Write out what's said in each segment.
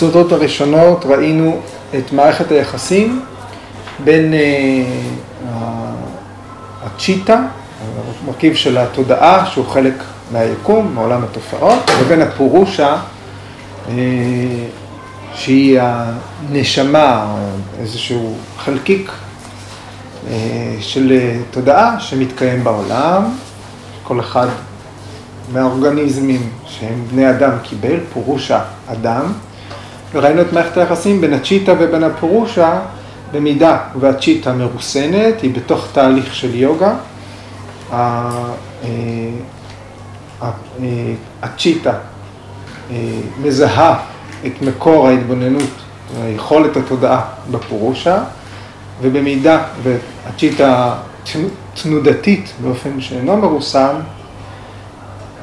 בסודות הראשונות ראינו את מערכת היחסים בין הצ'יטה, המרכיב של התודעה, שהוא חלק מהיקום, מעולם התופעות, לבין הפורושה, שהיא הנשמה, איזשהו חלקיק של תודעה שמתקיים בעולם, כל אחד מהאורגניזמים שהם בני אדם קיבל, פורושה אדם, וראינו את מערכת היחסים בין הצ'יטה ובין הפורושה, במידה והצ'יטה מרוסנת, היא בתוך תהליך של יוגה, הצ'יטה מזהה את מקור ההתבוננות, היכולת התודעה בפורושה, ובמידה והצ'יטה תנודתית באופן שאינו מרוסן,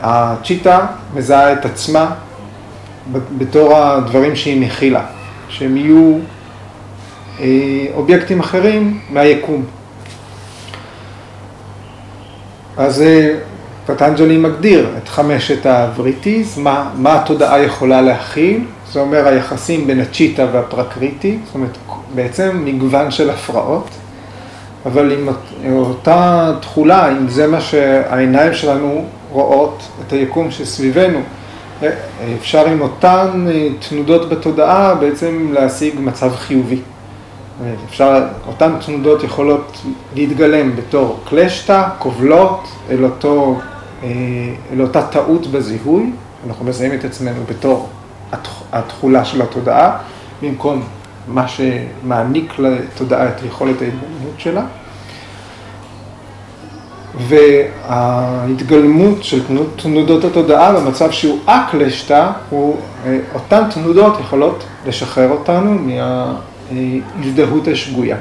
הצ'יטה מזהה את עצמה בתור הדברים שהיא מכילה, שהם יהיו אובייקטים אחרים מהיקום. אז פטנג'לי מגדיר את חמשת הווריטיז, מה, מה התודעה יכולה להכיל, זה אומר היחסים בין הצ'יטה והפרקריטי, זאת אומרת בעצם מגוון של הפרעות, אבל עם אותה תכולה, אם זה מה שהעיניים שלנו רואות, את היקום שסביבנו, אפשר עם אותן תנודות בתודעה בעצם להשיג מצב חיובי. אפשר, אותן תנודות יכולות להתגלם בתור קלשטה, קובלות, אל, אותו, אל אותה טעות בזיהוי, אנחנו מזהים את עצמנו בתור התכולה של התודעה, במקום מה שמעניק לתודעה את יכולת ההתגלמות שלה. וההתגלמות של תנודות התודעה במצב שהוא אקלשטה, הוא, אותן תנודות יכולות לשחרר אותנו מההזדהות השגויה.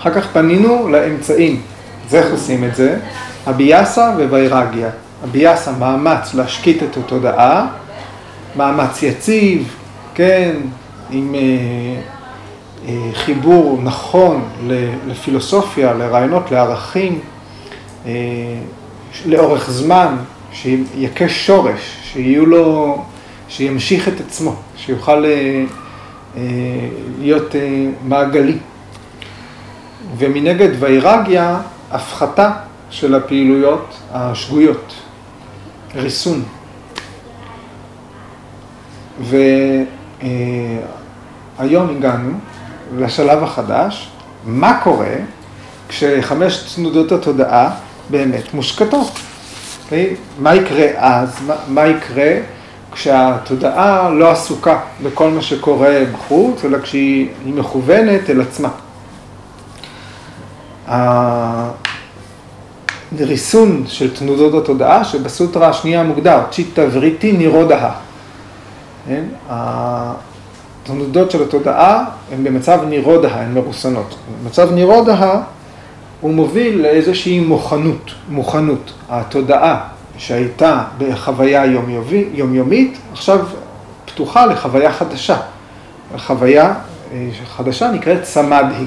אחר כך פנינו לאמצעים, אז איך עושים את זה? הביאסה ווירגיה. הביאסה, מאמץ להשקיט את התודעה, מאמץ יציב, כן, עם אה, אה, חיבור נכון לפילוסופיה, לרעיונות, לערכים, אה, לאורך זמן, שיכה שורש, שיהיו לו, שימשיך את עצמו, שיוכל להיות מעגלי. ומנגד ויירגיה, הפחתה של הפעילויות השגויות, ריסון. והיום הגענו לשלב החדש, מה קורה כשחמש תנודות התודעה באמת. Okay? אוקיי? מה יקרה אז? מה, מה יקרה כשהתודעה לא עסוקה בכל מה שקורה בחוץ, אלא כשהיא מכוונת אל עצמה. הריסון של תנודות התודעה, שבסוטרה השנייה מוגדר, צ'יטה וריטי נירודה. כן? התנודות של התודעה הן במצב נירודה, הן מרוסנות. במצב נירודה הוא מוביל לאיזושהי מוכנות, מוכנות. התודעה שהייתה בחוויה יומיומית, עכשיו פתוחה לחוויה חדשה. חוויה אה, חדשה נקראת סמדהי.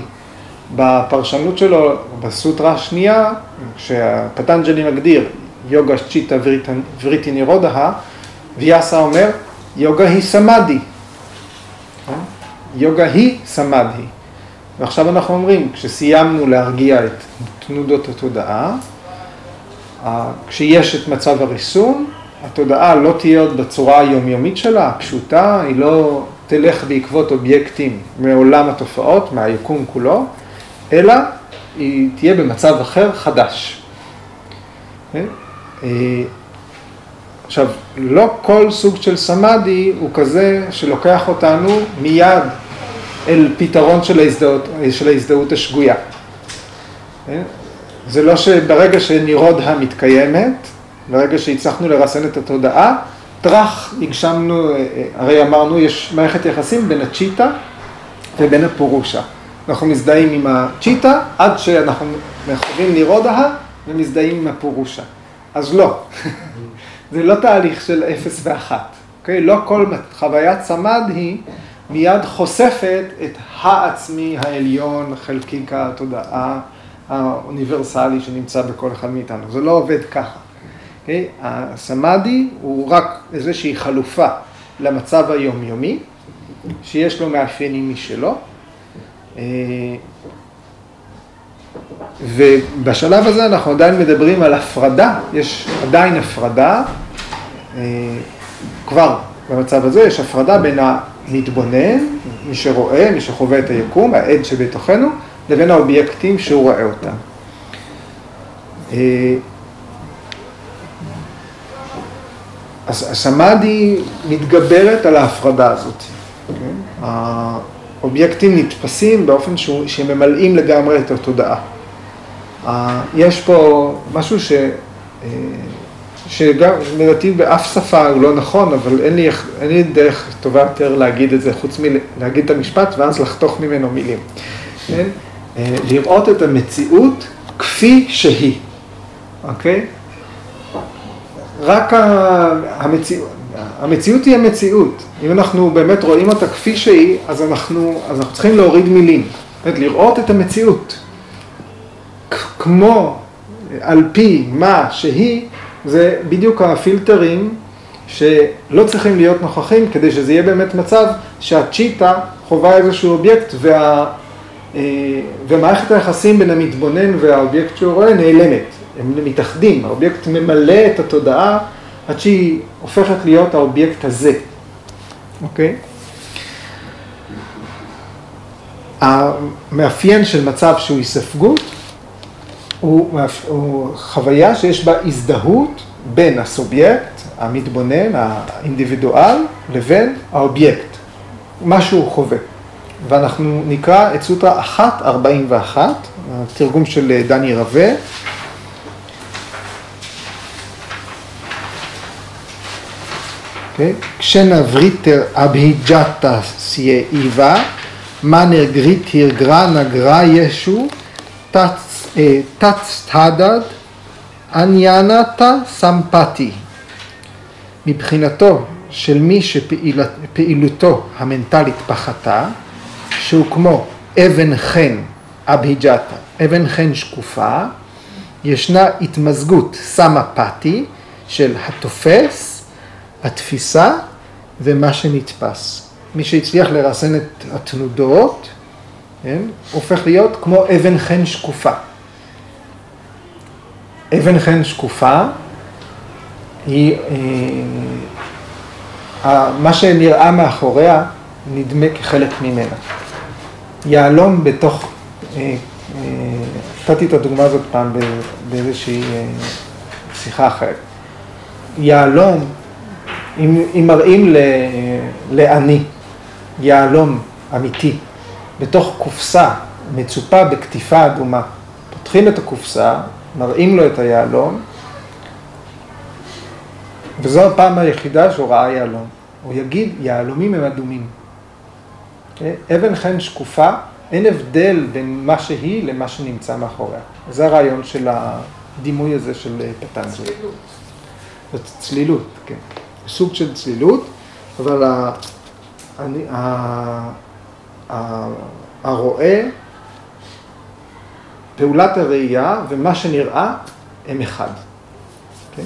בפרשנות שלו, בסוטרה השנייה, כשהפטנג'לי מגדיר יוגה צ'יטה וריטי נירודה, ויאסה אומר, יוגה היא סמאדי. יוגה היא סמאדי. ועכשיו אנחנו אומרים, כשסיימנו להרגיע את תנודות התודעה, כשיש את מצב הריסון, התודעה לא תהיה עוד בצורה היומיומית שלה, הפשוטה, היא לא תלך בעקבות אובייקטים מעולם התופעות, מהיקום כולו, אלא היא תהיה במצב אחר, חדש. כן? אה, עכשיו, לא כל סוג של סמאדי הוא כזה שלוקח אותנו מיד אל פתרון של ההזדהות, של ההזדהות השגויה. כן? זה לא שברגע שנירודה מתקיימת, ברגע שהצלחנו לרסן את התודעה, טראח הגשמנו, הרי אמרנו, יש מערכת יחסים בין הצ'יטה ובין הפורושה. אנחנו מזדהים עם הצ'יטה עד שאנחנו מחווים נירודה ומזדהים עם הפורושה. אז לא, זה לא תהליך של אפס ואחת, אוקיי? לא כל חוויית צמד היא מיד חושפת את העצמי העליון, חלקיק התודעה האוניברסלי שנמצא בכל אחד מאיתנו. זה לא עובד ככה. Okay? אוקיי? הסמאדי הוא רק איזושהי חלופה למצב היומיומי, שיש לו מאפיינים משלו. אה, ובשלב הזה אנחנו עדיין מדברים על הפרדה, יש עדיין הפרדה, אה, כבר במצב הזה יש הפרדה בין המתבונן, מי שרואה, מי שחווה את היקום, העד שבתוכנו, לבין האובייקטים שהוא רואה אותם. אה, אז הסמאדי מתגברת על ההפרדה הזאת. כן? האובייקטים נתפסים באופן שהם ממלאים לגמרי את התודעה. יש פה משהו ש... שגם לדעתי באף שפה הוא לא נכון, אבל אין לי, אין לי דרך טובה יותר להגיד את זה, חוץ מלהגיד את המשפט ואז לחתוך ממנו מילים. כן? אה, לראות את המציאות כפי שהיא, אוקיי? רק המציאות, המציאות היא המציאות. אם אנחנו באמת רואים אותה כפי שהיא, אז אנחנו, אז אנחנו צריכים להוריד מילים. זאת לראות את המציאות. כמו על פי מה שהיא, זה בדיוק הפילטרים שלא צריכים להיות נוכחים כדי שזה יהיה באמת מצב שהצ'יטה חווה איזשהו אובייקט וה, אה, ומערכת היחסים בין המתבונן והאובייקט שהוא רואה נעלמת. הם מתאחדים, האובייקט ממלא את התודעה עד שהיא הופכת להיות האובייקט הזה, אוקיי? המאפיין של מצב שהוא היספגות הוא, הוא חוויה שיש בה הזדהות בין הסובייקט, המתבונן, האינדיבידואל, לבין האובייקט, מה שהוא חווה. ואנחנו נקרא את סוטרה 1.41, התרגום של דני רווה. כשנבריטר אבהיג'תה סיה איבה, מנר גריטיר גרא נגרא ישו, תת סטהדד ענינת סמפתי. מבחינתו של מי שפעילותו המנטלית פחתה, שהוא כמו אבן חן אבהיג'תא, אבן חן שקופה, ישנה התמזגות סמפתי של התופס, התפיסה ומה שנתפס. מי שהצליח לרסן את התנודות, כן, הופך להיות כמו אבן חן שקופה. אבן חן שקופה היא, אה, מה שנראה מאחוריה נדמה כחלק ממנה. יהלום בתוך, אה, אה, נתתי את הדוגמה הזאת פעם באיזושהי אה, שיחה אחרת. יהלום אם, אם מראים לעני יהלום אמיתי בתוך קופסה מצופה בקטיפה אדומה, פותחים את הקופסה, מראים לו את היהלום, וזו הפעם היחידה שהוא ראה יהלום. הוא יגיד, יהלומים הם אדומים. אבן חן שקופה, אין הבדל בין מה שהיא למה שנמצא מאחוריה. זה הרעיון של הדימוי הזה של פטנג'לי. צלילות. צלילות, כן. סוג של צלילות, אבל ה, אני, ה, ה, הרואה, פעולת הראייה ומה שנראה הם אחד. Okay? אוקיי?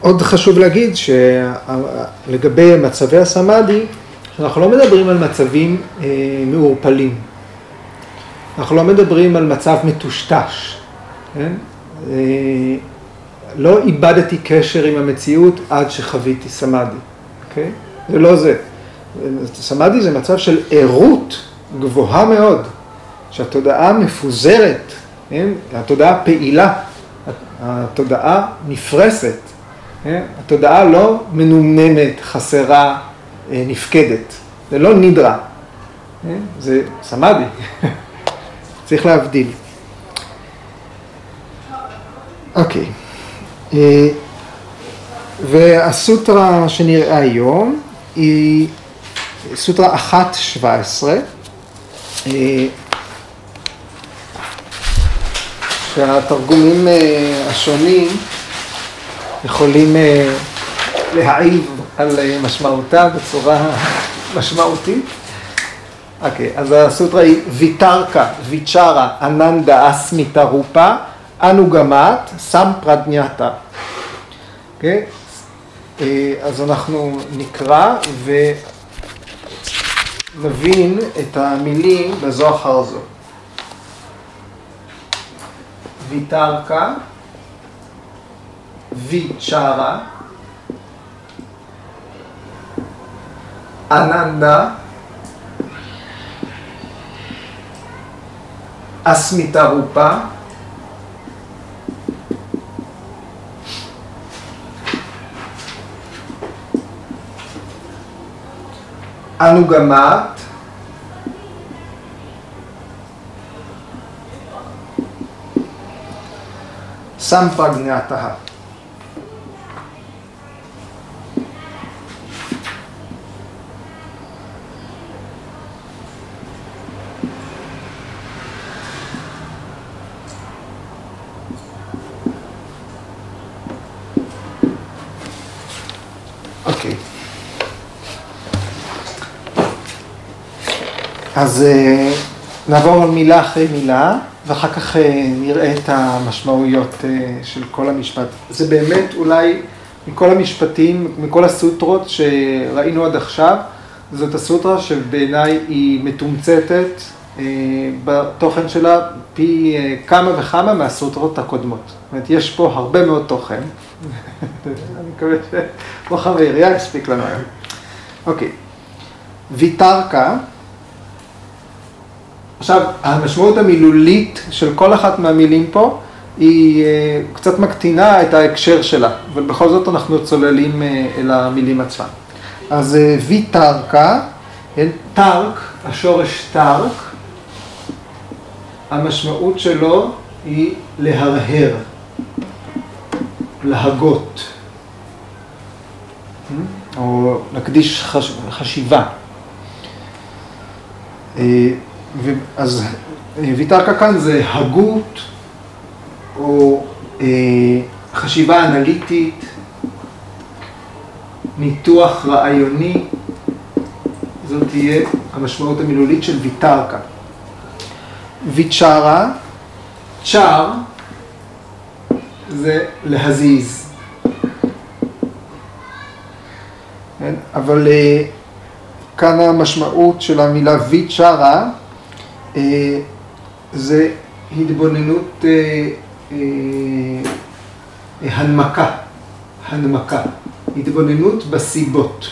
עוד חשוב להגיד שלגבי מצבי הסמאדי, אנחנו לא מדברים על מצבים אה, מעורפלים. אנחנו לא מדברים על מצב מטושטש, כן? אה, לא איבדתי קשר עם המציאות עד שחוויתי סמאדי, אוקיי? זה לא זה. סמאדי זה מצב של ערות גבוהה מאוד, שהתודעה מפוזרת, כן? התודעה פעילה, התודעה נפרסת, כן? התודעה לא מנומנמת, חסרה, אה, נפקדת, זה לא נידרה, כן? זה סמאדי, צריך להבדיל. אוקיי. אה, והסוטרה שנראה היום היא סוטרה 1.17. אה, שהתרגומים אה, השונים יכולים להעיב על משמעותה בצורה משמעותית. אוקיי, אז הסוטרה היא ויתרקה, ויצ'רה, אננדה אסמיתה רופה, אנוגמת סמפרדניאטה. אוקיי? אז אנחנו נקרא ונבין את המילים בזו אחר זו. ויתרקה, ויצ'רה, אננדה, אסמיתה רופה, אנוגמת, סמפרגנטה. אז אה, נעבור על מילה אחרי מילה, ואחר כך אה, נראה את המשמעויות אה, של כל המשפט. זה באמת אולי מכל המשפטים, מכל הסוטרות שראינו עד עכשיו, זאת הסוטרה שבעיניי היא מתומצתת בתוכן שלה פי כמה וכמה מהסוטרות הקודמות. זאת אומרת, יש פה הרבה מאוד תוכן. אני מקווה שרוחב העירייה יספיק לנו היום. אוקיי. ויתרקה. עכשיו, המשמעות המילולית של כל אחת מהמילים פה היא קצת מקטינה את ההקשר שלה, אבל בכל זאת אנחנו צוללים אל המילים עצמם. אז ויתרקה, טרק, השורש טרק, המשמעות שלו היא להרהר, להגות, או להקדיש חשיבה. אז ויתרקה כאן זה הגות או חשיבה אנליטית, ניתוח רעיוני, זאת תהיה המשמעות המילולית של ויתרקה. ויצ'רה, צ'ר זה להזיז. אבל כאן המשמעות של המילה ויצ'רה זה התבוננות הנמקה, הנמקה, התבוננות בסיבות,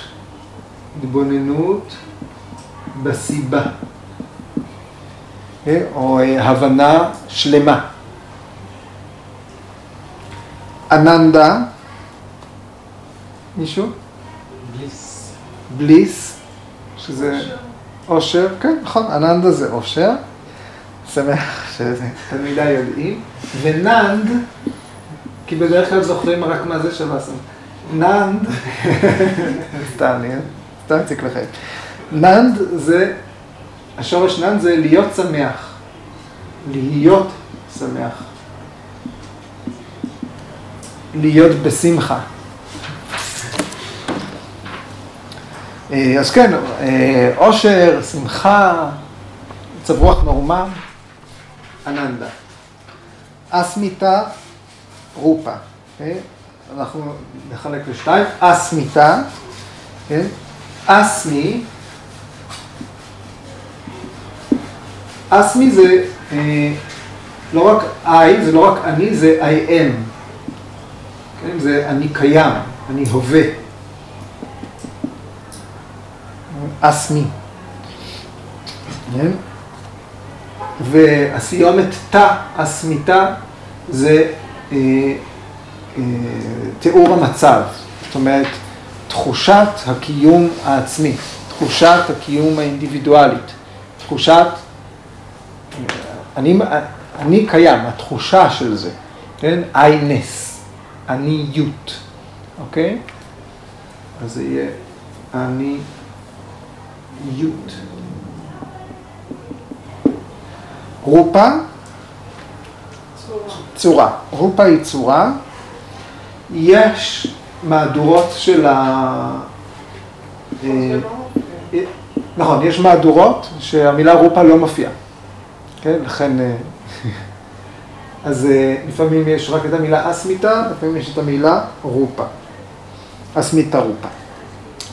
התבוננות בסיבה, או הבנה שלמה. אננדה, מישהו? בליס. בליס, שזה אושר, כן, נכון, אננדה זה אושר, שמח שתלמידיי יודעים, וננד, כי בדרך כלל זוכרים רק מה זה שווה סתם, ננד, סתם, אני סתם אציק לכם, ננד זה, השורש ננד זה להיות שמח, להיות שמח. להיות בשמחה. אז כן, אושר, שמחה, מצב רוח נורמל, אננדה. אסמיתה, רופה. אנחנו נחלק לשתיים. אסמיתה, אסמי, אסמי זה לא רק I, זה לא רק אני, זה I am. כן, זה אני קיים, אני הווה. אסמי. כן? והסיומת תא, אסמיתה, זה אה, אה, תיאור המצב. זאת אומרת, תחושת הקיום העצמי, תחושת הקיום האינדיבידואלית, תחושת, אני, אני קיים, התחושה של זה, כן? איינס, עניות, אוקיי? אז זה יהיה עניות. רופה, צורה. רופה היא צורה. יש מהדורות של ה... נכון, יש מהדורות שהמילה רופה לא מופיעה. כן, לכן אז אה, לפעמים יש רק את המילה אסמיתה, לפעמים יש את המילה רופה. אסמיתה רופה.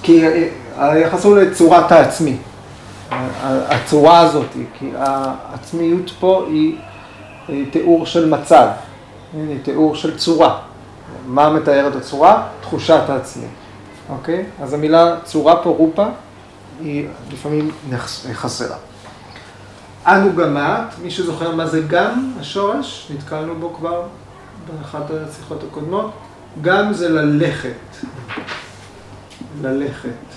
כי אה, היחס הוא לצורת העצמי. הצורה הזאת, כי העצמיות פה היא תיאור של מצב, היא תיאור של צורה. מה מתאר את הצורה? תחושת העצמי. אוקיי? אז המילה צורה פה, רופה, היא לפעמים חסרה. אנוגמת, מי שזוכר מה זה גם, השורש, נתקלנו בו כבר באחת השיחות הקודמות, גם זה ללכת. ללכת.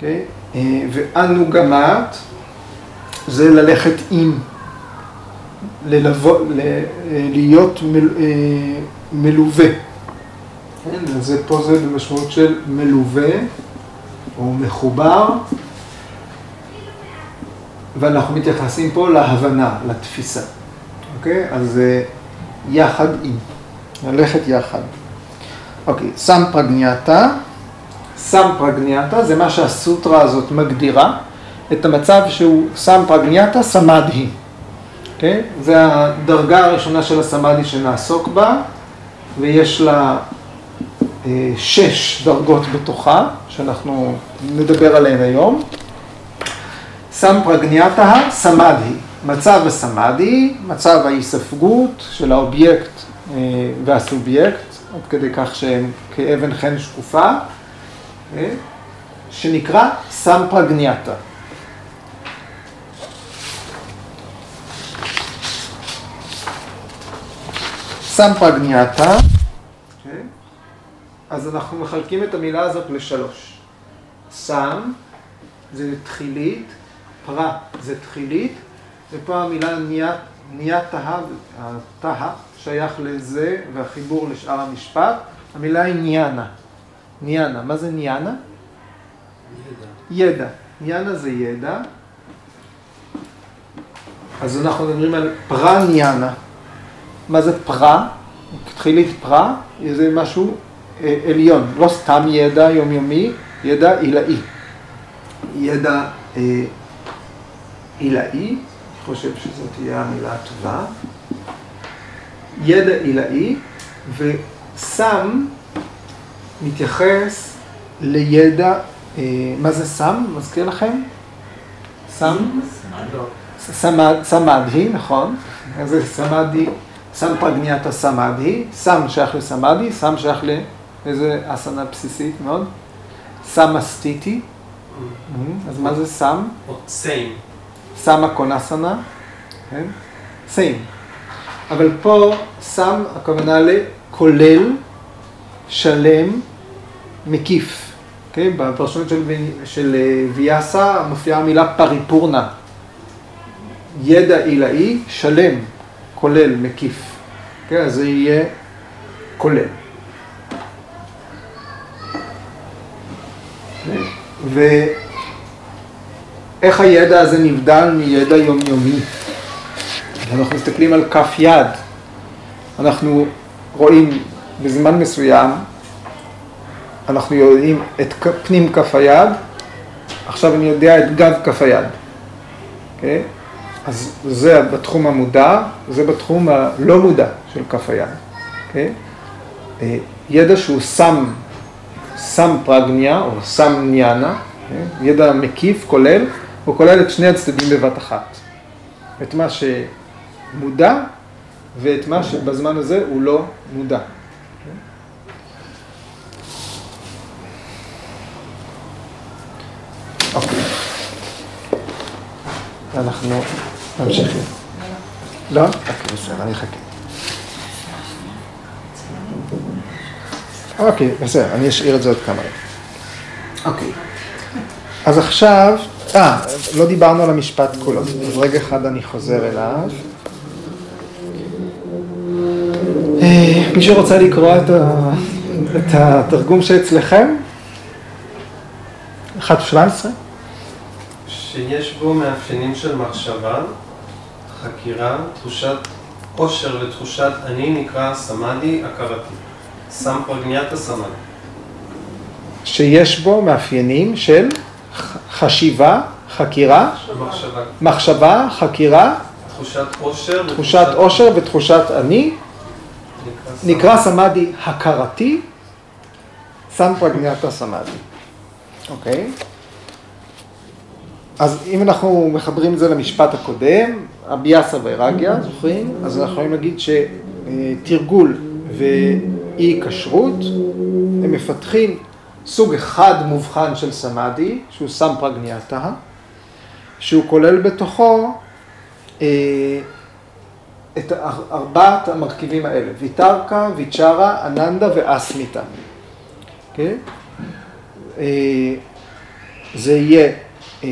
אוקיי? אה, ואנוגמת זה ללכת עם, ללבוא, להיות מל, אה, מלווה. כן, זה פה זה במשמעות של מלווה או מחובר, ואנחנו מתייחסים פה להבנה, לתפיסה, אוקיי? אז יחד עם, ללכת יחד. אוקיי, סם סם פרגניאטה זה מה שהסוטרה הזאת מגדירה, את המצב שהוא סם פרגניאטה סמדהי, אוקיי? זה הדרגה הראשונה של הסמדהי שנעסוק בה, ויש לה אה, שש דרגות בתוכה, שאנחנו נדבר עליהן היום. סם פרגניאטה סמאדי, מצב הסמאדי, מצב ההיספגות של האובייקט אה, והסובייקט, עד כדי כך שהם כאבן חן שקופה, שנקרא סם פרגניאטה. סם פרגניאטה אז אנחנו מחלקים את המילה הזאת לשלוש. סם זה תחילית, פרה זה תחילית, ופה המילה נהיה תהה, שייך לזה והחיבור לשאר המשפט, המילה היא ניאנה. ניאנה, מה זה ניאנה? ידע. ידע. ניאנה זה ידע. אז אנחנו מדברים על פרה ניאנה. מה זה פרה? תחילית פרה, זה משהו עליון, לא סתם ידע יומיומי, ידע עילאי. ידע אה, עילאי, אני חושב שזאת תהיה המילה הטובה. ידע עילאי, וסם מתייחס לידע, אה, מה זה סם? מזכיר לכם? סם? סמדהי, נכון. זה סמדהי, סם פרגניאטה סמדהי, סם שייך לסמדהי, סם שייך ל... איזה אסנה בסיסית מאוד? סם אסטיטי. Mm-hmm. אז מה זה סם? סיים. סם הקונאסנה. כן? סיים. אבל פה סם, הכוונה לכולל, שלם, מקיף. כן? בפרשנות של, של אה, ויאסה מופיעה המילה פריפורנה. ידע עילאי, שלם, כולל, מקיף. כן? אז זה יהיה כולל. ואיך הידע הזה נבדל מידע יומיומי. אנחנו מסתכלים על כף יד, אנחנו רואים בזמן מסוים, אנחנו יודעים את פנים כף היד, עכשיו אני יודע את גב כף היד. Okay? אוקיי? אז זה בתחום המודע, זה בתחום הלא מודע של כף היד. Okay? אוקיי? אה, ידע שהוא שם סם פרגניה או סם ניאנה, כן? ידע מקיף, כולל, הוא כולל את שני הצדדים בבת אחת. את מה שמודע ואת מה שבזמן הזה הוא לא מודע. אנחנו ממשיכים. לא? אוקיי, בסדר, אני אחכה. אוקיי, בסדר, אני אשאיר את זה עוד כמה רגע. אוקיי. אז עכשיו, אה, לא דיברנו על המשפט כולו, אז רגע אחד אני חוזר אליו. אה, מישהו רוצה לקרוא את, ה... את התרגום שאצלכם? 1.17? שיש בו מאפיינים של מחשבה, חקירה, תחושת עושר ותחושת אני נקרא סמאדי הכרתי. סמפרגניאטה סמאדי. שיש בו מאפיינים של חשיבה, חקירה, מחשבה, מחשבה חקירה תחושת עושר. תחושת עושר ותחושת אני, נקרא סמאדי הכרתי, סמפרגניאטה סמאדי, אוקיי? אז אם אנחנו מחברים את זה למשפט הקודם, אביאסה ואירגיה, זוכרים? אז אנחנו יכולים להגיד שתרגול ואי כשרות, הם מפתחים סוג אחד מובחן של סמאדי, שהוא סמפרגניאטה, שהוא כולל בתוכו אה, את ארבעת המרכיבים האלה, ויתרקה, ויצ'רה, אננדה ואסמיתה. כן? אה, זה יהיה, אה,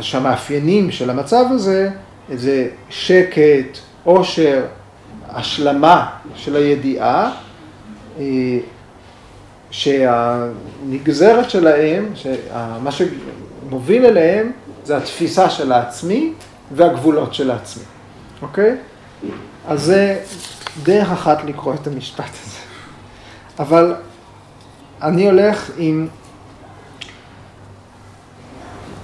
שהמאפיינים של המצב הזה, זה שקט, עושר, השלמה של הידיעה, אה, שהנגזרת שלהם, מה שמוביל אליהם, זה התפיסה של העצמי והגבולות של העצמי, אוקיי? אז זה דרך אחת לקרוא את המשפט הזה. אבל אני הולך עם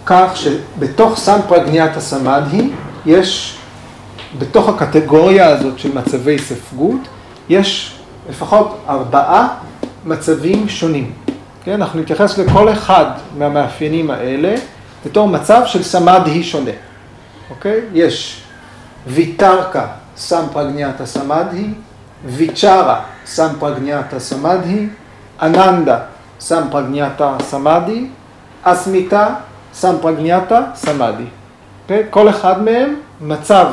כך שבתוך סן פרגניית הסמדהי יש, בתוך הקטגוריה הזאת של מצבי ספגות, יש לפחות ארבעה מצבים שונים. כן, אנחנו נתייחס לכל אחד מהמאפיינים האלה בתור מצב של סמדהי שונה. אוקיי? יש ויתרקה סמפרגניאטה סמדהי, ויצ'רה סמפרגניאטה סמדהי, אננדה סמפרגניאטה סמדי, אסמיתה סמפרגניאטה סמדי. Okay? כל אחד מהם מצב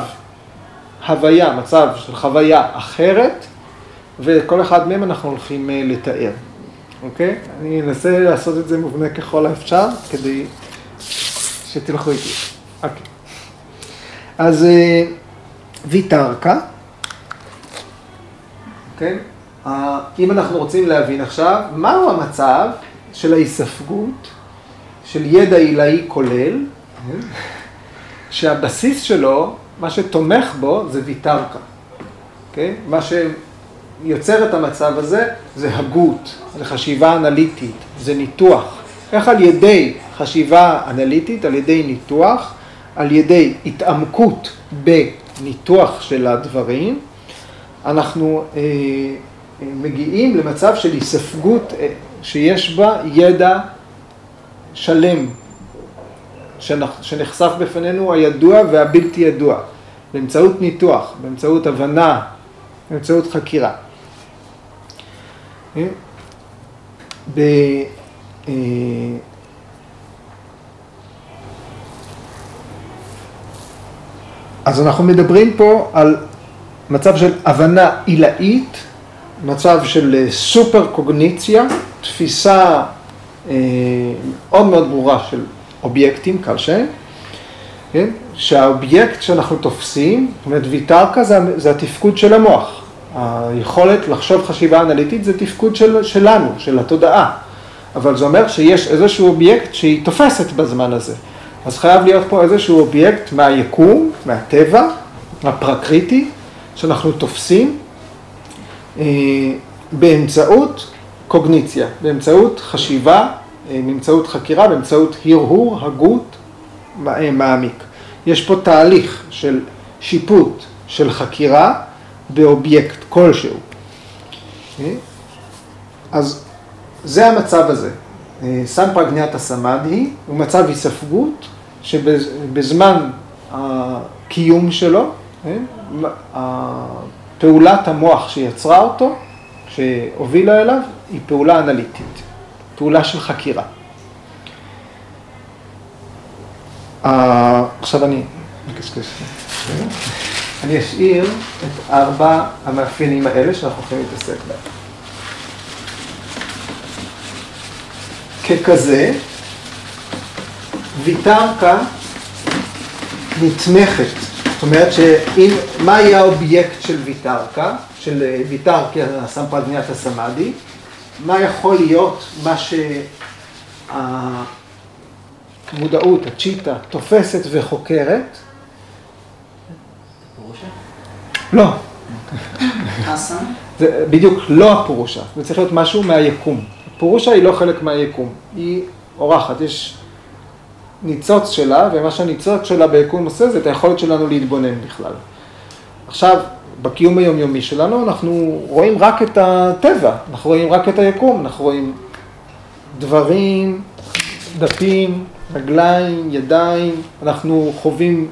הוויה, מצב של חוויה אחרת, וכל אחד מהם אנחנו הולכים uh, לתאר. אוקיי? Okay? אני אנסה לעשות את זה מובנה ככל האפשר, כדי שתלכו איתי. אוקיי. Okay. אז uh, ויתרקה, כן? אם אנחנו רוצים להבין עכשיו, מהו המצב של ההיספגות של ידע עילאי כולל, שהבסיס שלו, מה שתומך בו זה ויתרקה. כן? מה שיוצר את המצב הזה זה הגות, זה חשיבה אנליטית, זה ניתוח. איך על ידי חשיבה אנליטית, על ידי ניתוח, על ידי התעמקות בניתוח של הדברים, אנחנו אה, אה, מגיעים למצב של היספגות אה, שיש בה ידע שלם, שנחשף בפנינו הידוע והבלתי ידוע, באמצעות ניתוח, באמצעות הבנה, באמצעות חקירה. ב... אז אנחנו מדברים פה על מצב של הבנה עילאית, מצב של אה, סופר קוגניציה, תפיסה אה, מאוד מאוד ברורה של אובייקטים, כלשהם, כן? שהאובייקט שאנחנו תופסים, זאת אומרת ויתרקה זה, זה התפקוד של המוח. היכולת לחשוב חשיבה אנליטית זה תפקוד של, שלנו, של התודעה. אבל זה אומר שיש איזשהו אובייקט שהיא תופסת בזמן הזה. אז חייב להיות פה איזשהו אובייקט מהיקום, מהטבע, הפרקריטי, שאנחנו תופסים אה, באמצעות קוגניציה, באמצעות חשיבה, אה, באמצעות חקירה, באמצעות הרהור, הגות, אה, מעמיק. יש פה תהליך של שיפוט, של חקירה באובייקט כלשהו. אז זה המצב הזה. סן פרגניאטה סמדהי הוא מצב היספגות שבזמן הקיום שלו פעולת המוח שיצרה אותו, שהובילה אליו, היא פעולה אנליטית, פעולה של חקירה. עכשיו אני אני אשאיר את ארבע המאפיינים האלה שאנחנו יכולים להתעסק בהם. ככזה, ויתרקה נתמכת זאת אומרת שאם, מה יהיה האובייקט של ויתרקה, של אה, ויתרקה, הסמפרדניית הסמאדי, מה יכול להיות מה שהמודעות, הצ'יטה, תופסת וחוקרת? לא. זה בדיוק לא הפורושה, זה צריך להיות משהו מהיקום. הפורושה היא לא חלק מהיקום, היא אורחת, יש הניצוץ שלה, ומה שהניצוץ שלה ביקום עושה זה את היכולת שלנו להתבונן בכלל. עכשיו, בקיום היומיומי שלנו אנחנו רואים רק את הטבע, אנחנו רואים רק את היקום, אנחנו רואים דברים, דפים, רגליים, ידיים, אנחנו חווים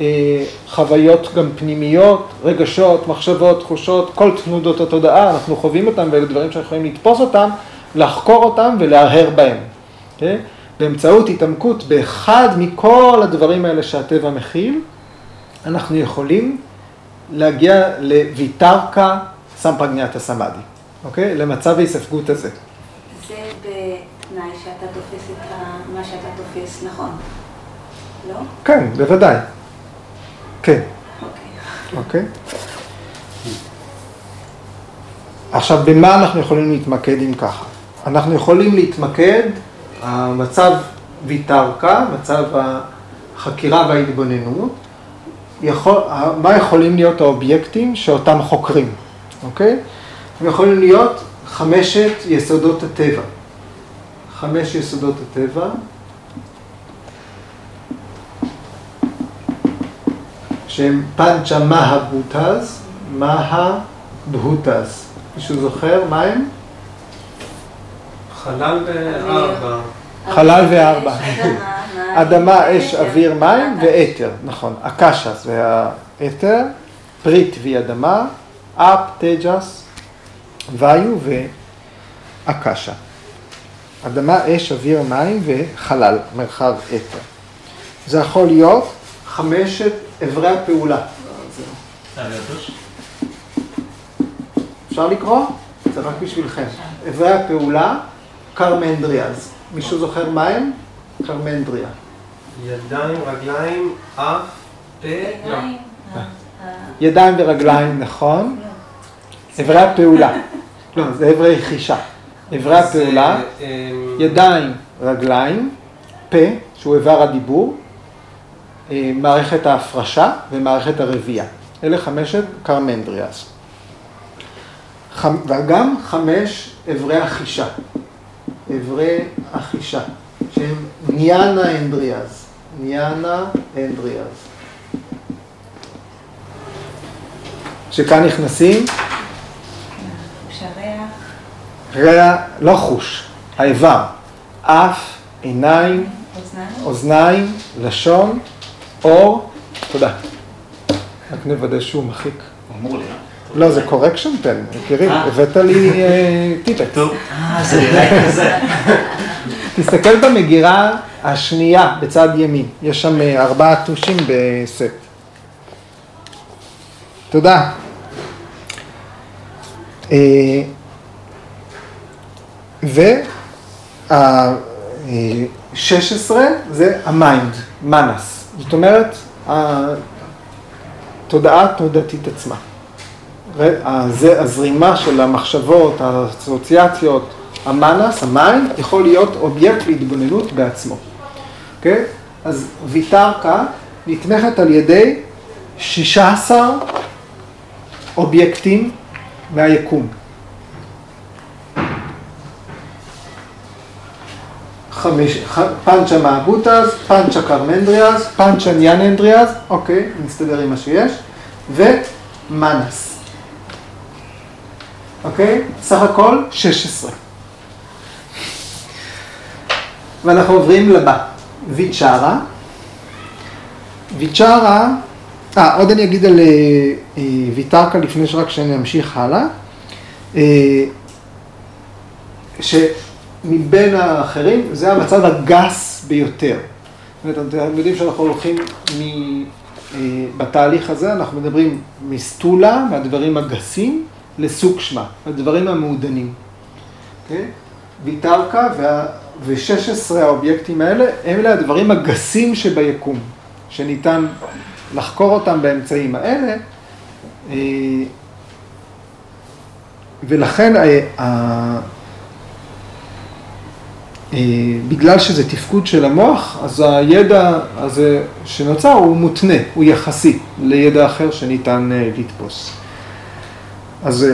אה, חוויות גם פנימיות, רגשות, מחשבות, תחושות, כל תנודות התודעה, אנחנו חווים אותם ואלה דברים שאנחנו יכולים לתפוס אותם, לחקור אותם ולהרהר בהם. Okay? כן? באמצעות התעמקות באחד מכל הדברים האלה שהטבע מכיל, אנחנו יכולים להגיע לויתרקה סמפרגניאטה סמאדי, אוקיי? למצב ההיספגות הזה. זה בתנאי שאתה תופס את מה שאתה תופס נכון, לא? כן, בוודאי. כן. אוקיי. אוקיי? עכשיו, במה אנחנו יכולים להתמקד אם ככה? אנחנו יכולים להתמקד, המצב ויתרקה, מצב החקירה וההתבוננות, יכול, מה יכולים להיות האובייקטים שאותם חוקרים, אוקיי? הם יכולים להיות חמשת יסודות הטבע. חמש יסודות הטבע. שהם פנצ'ה מהה בוטז, מהה בהוטז. מישהו זוכר מה הם? חלל וארבע. חלל וארבע. אדמה, אש, אוויר, מים ואתר, נכון. אקשה זה האתר, פריט ואדמה, אפ, תג'ס, ויו ואקשה. אדמה, אש, אוויר, מים וחלל, מרחב אתר. זה יכול להיות חמשת אברי הפעולה. אפשר לקרוא? זה רק בשבילכם. אברי הפעולה, קרמנדריאז. מישהו זוכר מה הם? קרמנדריה. ידיים, רגליים, אף, פה, לא. ידיים ורגליים, נכון. אברי הפעולה. לא, זה אברי חישה. אברי הפעולה, אה, אמ, ידיים, רגליים, פה, שהוא איבר הדיבור, אה, מערכת ההפרשה ומערכת הרבייה. אלה חמשת קרמנדריאס. חמ- וגם חמש אברי החישה. אברי החישה, שהם ניאנה אנדריאז. ניאנה אנדריאז. שכאן נכנסים שריח, ריח, לא חוש, האיבר, אף, עיניים, אוזניים, אוזניים, לשון, אור, תודה. רק נוודא שהוא מחיק. אמור לי, לא, זה קורקשן פן, יקירי, הבאת לי אה, טיפט. טוב. אה, זה נראה כזה. תסתכל במגירה השנייה בצד ימין, יש שם אה, ארבעה טושים בסט. תודה. אה, וה-16 זה ה mind, מנס. זאת אומרת, התודעה התודעתית עצמה. הזה- הזרימה של המחשבות, האסוציאציות, המאנס, ה mind, יכול להיות אובייקט להתבוננות בעצמו. אוקיי? אז ויתרקה נתמכת על ידי 16 אובייקטים מהיקום. חמש, ח, פנצ'ה מהבוטז, פנצ'ה קרמנדריאז, פנצ'ה ניאננדריאז, אוקיי, נסתדר עם מה שיש, ומנס. אוקיי? סך הכל 16. ואנחנו עוברים לבא, ויצ'רה. ויצ'רה, אה, עוד אני אגיד על אה, אה, ויתרקה לפני שרק שנמשיך הלאה. אה, שמבין האחרים זה המצב הגס ביותר. זאת אומרת, אתם יודעים שאנחנו הולכים מ... אה, בתהליך הזה, אנחנו מדברים מסטולה, מהדברים הגסים, לסוקשמה, הדברים המעודנים. אוקיי? ויתרקה וה... ו-16 האובייקטים האלה, הם אלה הדברים הגסים שביקום, שניתן לחקור אותם באמצעים האלה, אה, ולכן ה- ה- אה, בגלל שזה תפקוד של המוח, אז הידע הזה שנוצר הוא מותנה, הוא יחסי לידע אחר שניתן אה, לתפוס. אז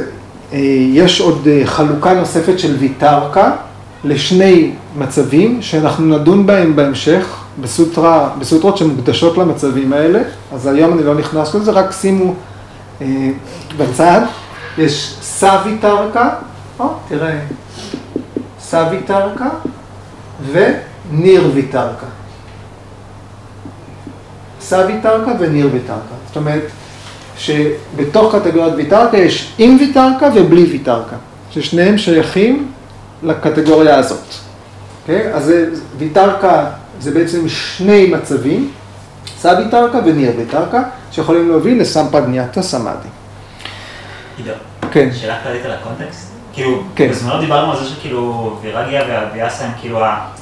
אה, יש עוד אה, חלוקה נוספת של ויתרקה לשני מצבים שאנחנו נדון בהם בהמשך בסוטרה, בסוטרות שמוקדשות למצבים האלה, אז היום אני לא נכנס לזה, רק שימו אה, בצד, יש סאבי טרקה, או, תראה, סאבי טרקה וניר ויטרקה. סאבי טרקה וניר ויטרקה. זאת אומרת, שבתוך קטגוריית ויטרקה יש עם ויטרקה ובלי ויטרקה, ששניהם שייכים לקטגוריה הזאת. Okay? אוקיי? אז זה, ויטרקה זה בעצם שני מצבים, סאבי טרקה וניר ויטרקה, שיכולים להוביל לסמפגניאטה סמאדי. עידו, כן. שאלה כללית על הקונטקסט? כאילו, כן. בזמנו דיברנו על זה שכאילו וירגיה והביאסה הם כאילו,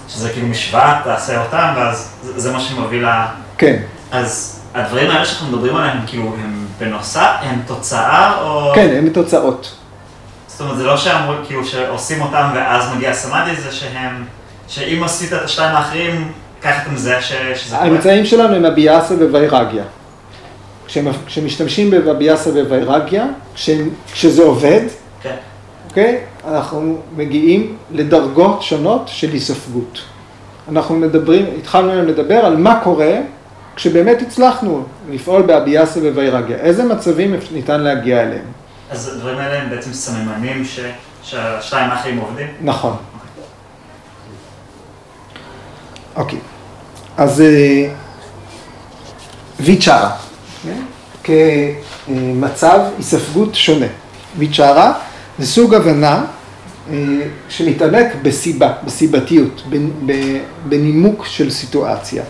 שזה כאילו משוואה, תעשה אותם, ואז זה זה מה שמוביל ל... כן, אז הדברים האלה שאנחנו מדברים עליהם, הם כאילו, הם בנוסף, הם תוצאה, או... כן, הם תוצאות. זאת אומרת, זה לא שאמרו, כאילו, שעושים אותם ואז מגיע סמאדי, זה שהם, שאם עשית את השתיים האחרים, קח את זה ש... שזה קורה. האמצעים שלנו הם הביאסה ווירגיה. כשהם- כשמשתמשים בביאסה ווירגיה, כשהם- כשזה עובד, כן. אוקיי? אנחנו מגיעים לדרגות שונות של היספגות. אנחנו מדברים, התחלנו היום לדבר על מה קורה כשבאמת הצלחנו לפעול באביאסה ווירגיה. איזה מצבים ניתן להגיע אליהם? אז הדברים האלה הם בעצם סממנים ש... שהשתיים האחרים עובדים? נכון. אוקיי, אז אה, ויצ'ארה? כמצב היספגות שונה. ויצ'ארה זה סוג הבנה אה, שמתעמק בסיבה, בסיבתיות, בנימוק של סיטואציה.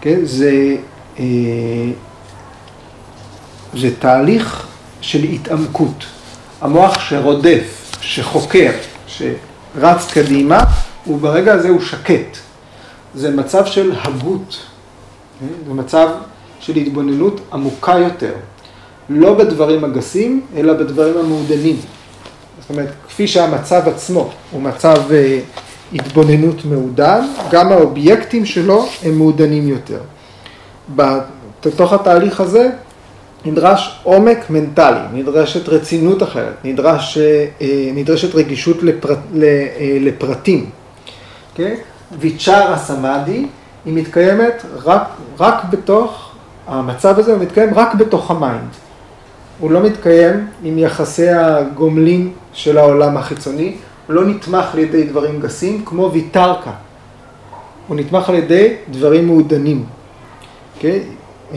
כן? זה, אה, זה תהליך של התעמקות. המוח שרודף, שחוקר, שרץ קדימה, וברגע הזה הוא שקט. זה מצב של הגות, כן? זה מצב של התבוננות עמוקה יותר. לא בדברים הגסים, אלא בדברים המעודנים. זאת אומרת, כפי שהמצב עצמו הוא מצב אה, התבוננות מעודן, גם האובייקטים שלו הם מעודנים יותר. בתוך התהליך הזה נדרש עומק מנטלי, נדרשת רצינות אחרת, נדרש, אה, אה, נדרשת רגישות לפרט, אה, לפרטים. Okay? ויצ'ארה סמאדי היא מתקיימת רק, רק בתוך, המצב הזה הוא מתקיים רק בתוך ה mind. הוא לא מתקיים עם יחסי הגומלין של העולם החיצוני, הוא לא נתמך על ידי דברים גסים כמו ויטרקה. הוא נתמך על ידי דברים מעודנים. אוקיי?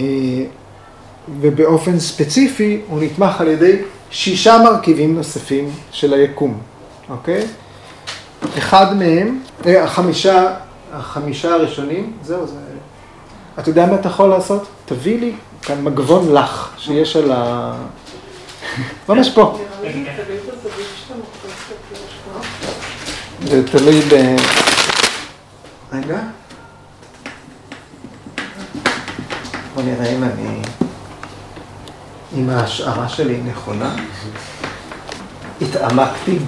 ובאופן ספציפי הוא נתמך על ידי שישה מרכיבים נוספים של היקום, אוקיי? אחד מהם, אה, החמישה, החמישה הראשונים, זהו, זה... אתה יודע מה אתה יכול לעשות? תביא לי כאן מגבון לך שיש על ה... ממש פה. זה תלוי ב... רגע. בוא נראה אם אני... אם ההשערה שלי נכונה. התעמקתי.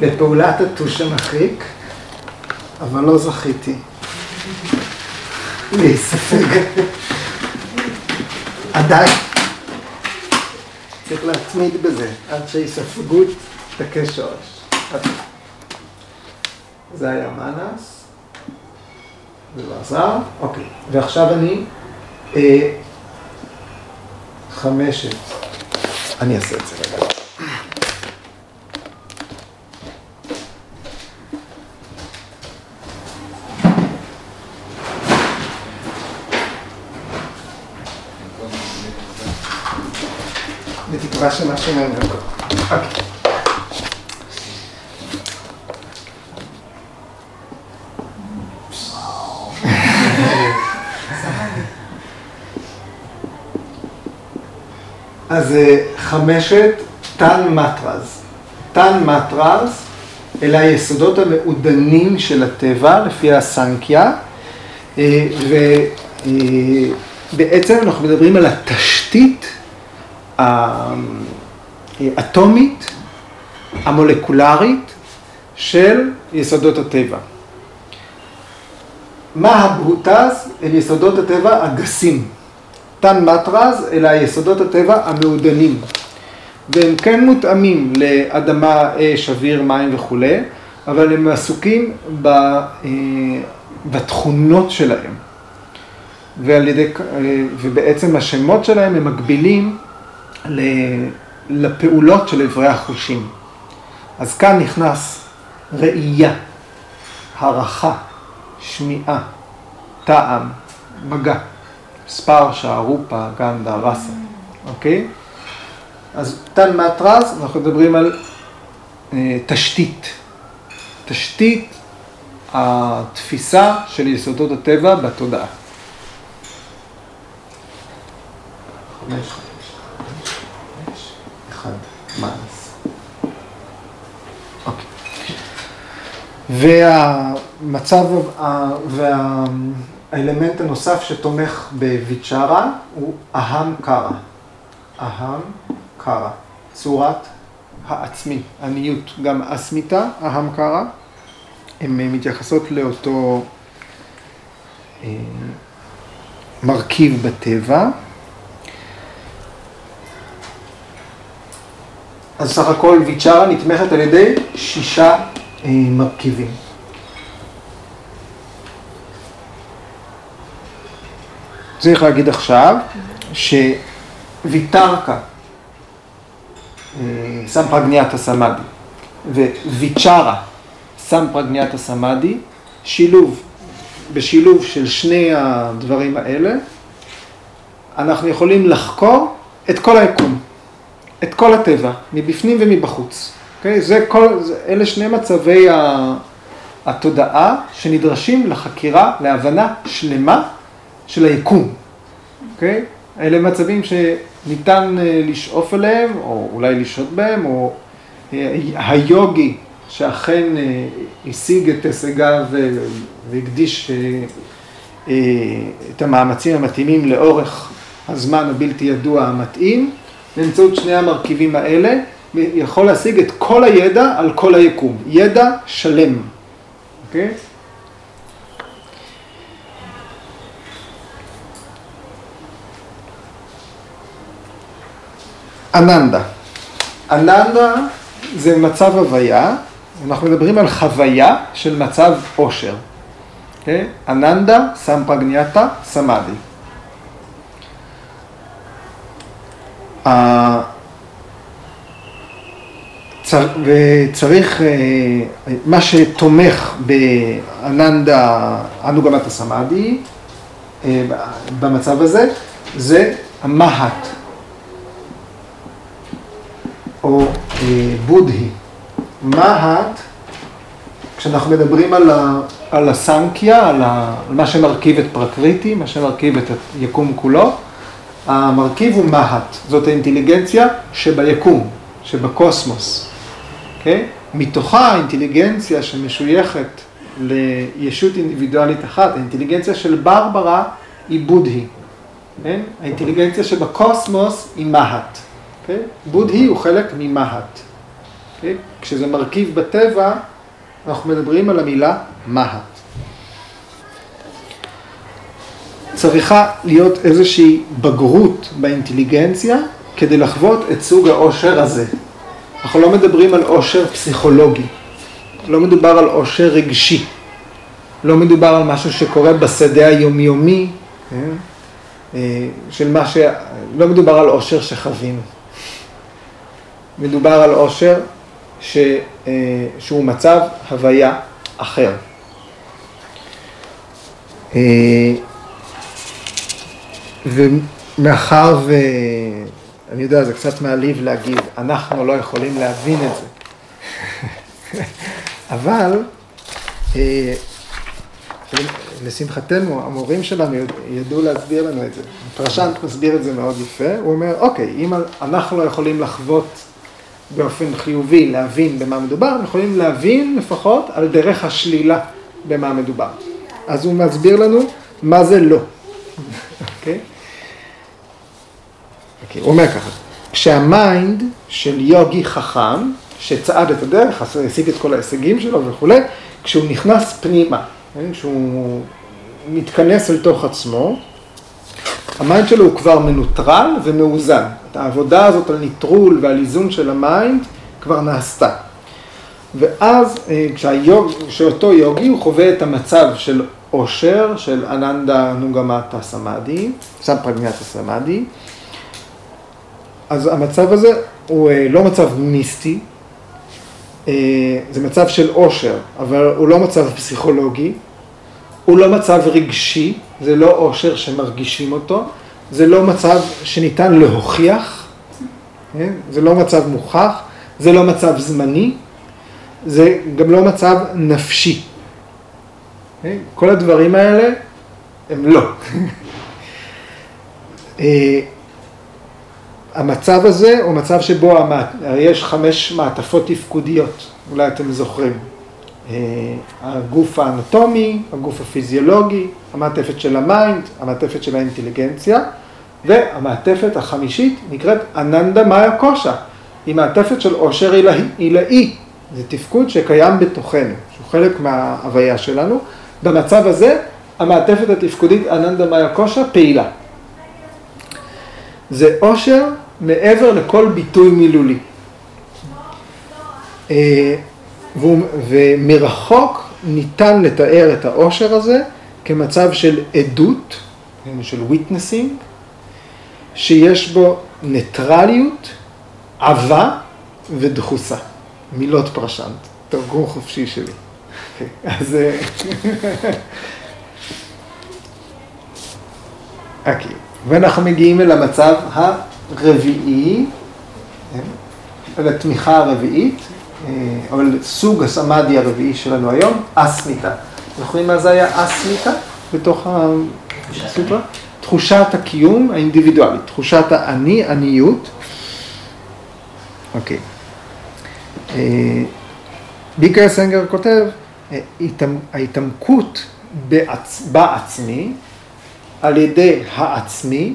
בפעולת הטוש המחריק, אבל לא זכיתי להיספג. עדיין. צריך להתמיד בזה, עד שהיספגות תכה שורש. זה היה מנס. זה לא עזר. אוקיי. ועכשיו אני אה, חמשת. אני אעשה את זה רגע. בתקווה שמשהו מהם גם אז אה, חמשת תן מטרז. תן מטרז אלה היסודות המעודנים של הטבע לפי הסנקיה, אה, ובעצם אנחנו מדברים על התשתית האטומית, המולקולרית של יסודות הטבע. מה הברוטז אל יסודות הטבע הגסים? תן מטרז אלה יסודות הטבע המעודנים. והם כן מותאמים לאדמה, אש, אוויר, מים וכולי, אבל הם עסוקים בתכונות שלהם. ועל ידי, ובעצם השמות שלהם הם מקבילים לפעולות של איברי החושים. אז כאן נכנס ראייה, הערכה, שמיעה, טעם, מגע, ספרשה, רופה, גנדה, רסה, אוקיי? אז תן מאטרז, אנחנו מדברים על אה, תשתית. תשתית התפיסה של יסודות הטבע בתודעה. אוקיי. והמצב, והאלמנט הנוסף שתומך בוויצ'רה הוא אהם קרא. אהם קרא, צורת העצמי, עניות, גם אסמיתה, אהם קרא. הן מתייחסות לאותו אה, מרכיב בטבע. אז סך הכל ויצ'רה נתמכת על ידי שישה אה, מרכיבים. צריך להגיד עכשיו שוויתרקה, אה, סמפרגניאטה סמאדי, וויצ'רה, סמפרגניאטה סמאדי, שילוב, בשילוב של שני הדברים האלה, אנחנו יכולים לחקור את כל היקום, את כל הטבע, מבפנים ומבחוץ. Okay? אוקיי? זה כל, זה, אלה שני מצבי התודעה שנדרשים לחקירה, להבנה שלמה של היקום. Okay? אוקיי? אלה מצבים שניתן אה, לשאוף אליהם, או אולי לשהות בהם, או אה, היוגי שאכן אה, השיג את הישגיו והקדיש את המאמצים המתאימים לאורך הזמן הבלתי ידוע המתאים, באמצעות שני המרכיבים האלה, יכול להשיג את כל הידע על כל היקום, ידע שלם, אוקיי? Okay? אננדה. אננדה זה מצב הוויה, אנחנו מדברים על חוויה של מצב עושר. אוקיי? אננדה סמפגניאטה סמאדי. וצריך, אה, מה שתומך באננדה אנוגמטה סמאדי אה, במצב הזה, זה המהט, או אה, בודהי. מהט, כשאנחנו מדברים על, ה, על הסנקיה, על, ה, על מה שמרכיב את פרקריטי, מה שמרכיב את היקום כולו, המרכיב הוא מהט, זאת האינטליגנציה שביקום, שבקוסמוס. Okay? אוקיי? מתוכה האינטליגנציה שמשויכת לישות אינדיבידואלית אחת, האינטליגנציה של ברברה היא בודהי. כן? האינטליגנציה שבקוסמוס היא מהט. Okay? אוקיי? בודהי הוא חלק ממהט. Okay? אוקיי? כשזה מרכיב בטבע, אנחנו מדברים על המילה מהט. צריכה להיות איזושהי בגרות באינטליגנציה כדי לחוות את סוג העושר הזה. אנחנו לא מדברים על עושר פסיכולוגי, לא מדובר על עושר רגשי, לא מדובר על משהו שקורה בשדה היומיומי, כן? אה, של מה ש... לא מדובר על עושר שחווינו. מדובר על עושר ש... אה, שהוא מצב הוויה אחר. אה, ומאחר ו... אני יודע, זה קצת מעליב להגיד, אנחנו לא יכולים להבין את זה. אבל אה, לשמחתנו, המורים שלנו ידעו להסביר לנו את זה. פרשנט מסביר את זה מאוד יפה, הוא אומר, אוקיי, אם אנחנו לא יכולים לחוות באופן חיובי, להבין במה מדובר, אנחנו יכולים להבין לפחות על דרך השלילה במה מדובר. אז הוא מסביר לנו מה זה לא. אוקיי? okay? אוקיי, הוא אומר ככה, כשה mind של יוגי חכם, שצעד את הדרך, השיג את כל ההישגים שלו וכולי, כשהוא נכנס פנימה, כן, כשהוא מתכנס אל תוך עצמו, ה mind שלו הוא כבר מנוטרל ומאוזן. את העבודה הזאת על ניטרול ועל איזון של ה mind כבר נעשתה. ואז אה, כשהיוג, כשאותו יוגי הוא חווה את המצב של עושר, של אננדה אנוגטה סמאדי, סמפרגניאטה סמאדי, אז המצב הזה הוא אה, לא מצב מיסטי, אה, זה מצב של עושר, אבל הוא לא מצב פסיכולוגי, הוא לא מצב רגשי, זה לא עושר שמרגישים אותו, זה לא מצב שניתן להוכיח, כן? זה לא מצב מוכח, זה לא מצב זמני, זה גם לא מצב נפשי. כן? כל הדברים האלה הם לא. אה, המצב הזה הוא מצב שבו יש חמש מעטפות תפקודיות, אולי אתם זוכרים. אה, הגוף האנטומי, הגוף הפיזיולוגי, המעטפת של ה mind, המעטפת של האינטליגנציה, והמעטפת החמישית נקראת אננדה מאיה קושה, היא מעטפת של עושר עילאי, זה תפקוד שקיים בתוכנו, שהוא חלק מההוויה שלנו. במצב הזה, המעטפת התפקודית אננדה מאיה קושה פעילה. זה עושר מעבר לכל ביטוי מילולי. אה, ומרחוק ניתן לתאר את העושר הזה כמצב של עדות, של witnessing, שיש בו ניטרליות, עבה ודחוסה. מילות פרשנט, תרגום חופשי שלי. אז... אה, אוקיי. ואנחנו מגיעים אל המצב הרביעי, אל התמיכה הרביעית, אה, או אל סוג הסמאדי הרביעי שלנו היום, אסמיתה. זוכרים מה זה היה אסמיתה בתוך הסוטרה? תחושת הקיום האינדיבידואלית, תחושת האני, עניות. אוקיי. אה, ביקר סנגר כותב, אה, ההתעמקות בעצמי, על ידי העצמי,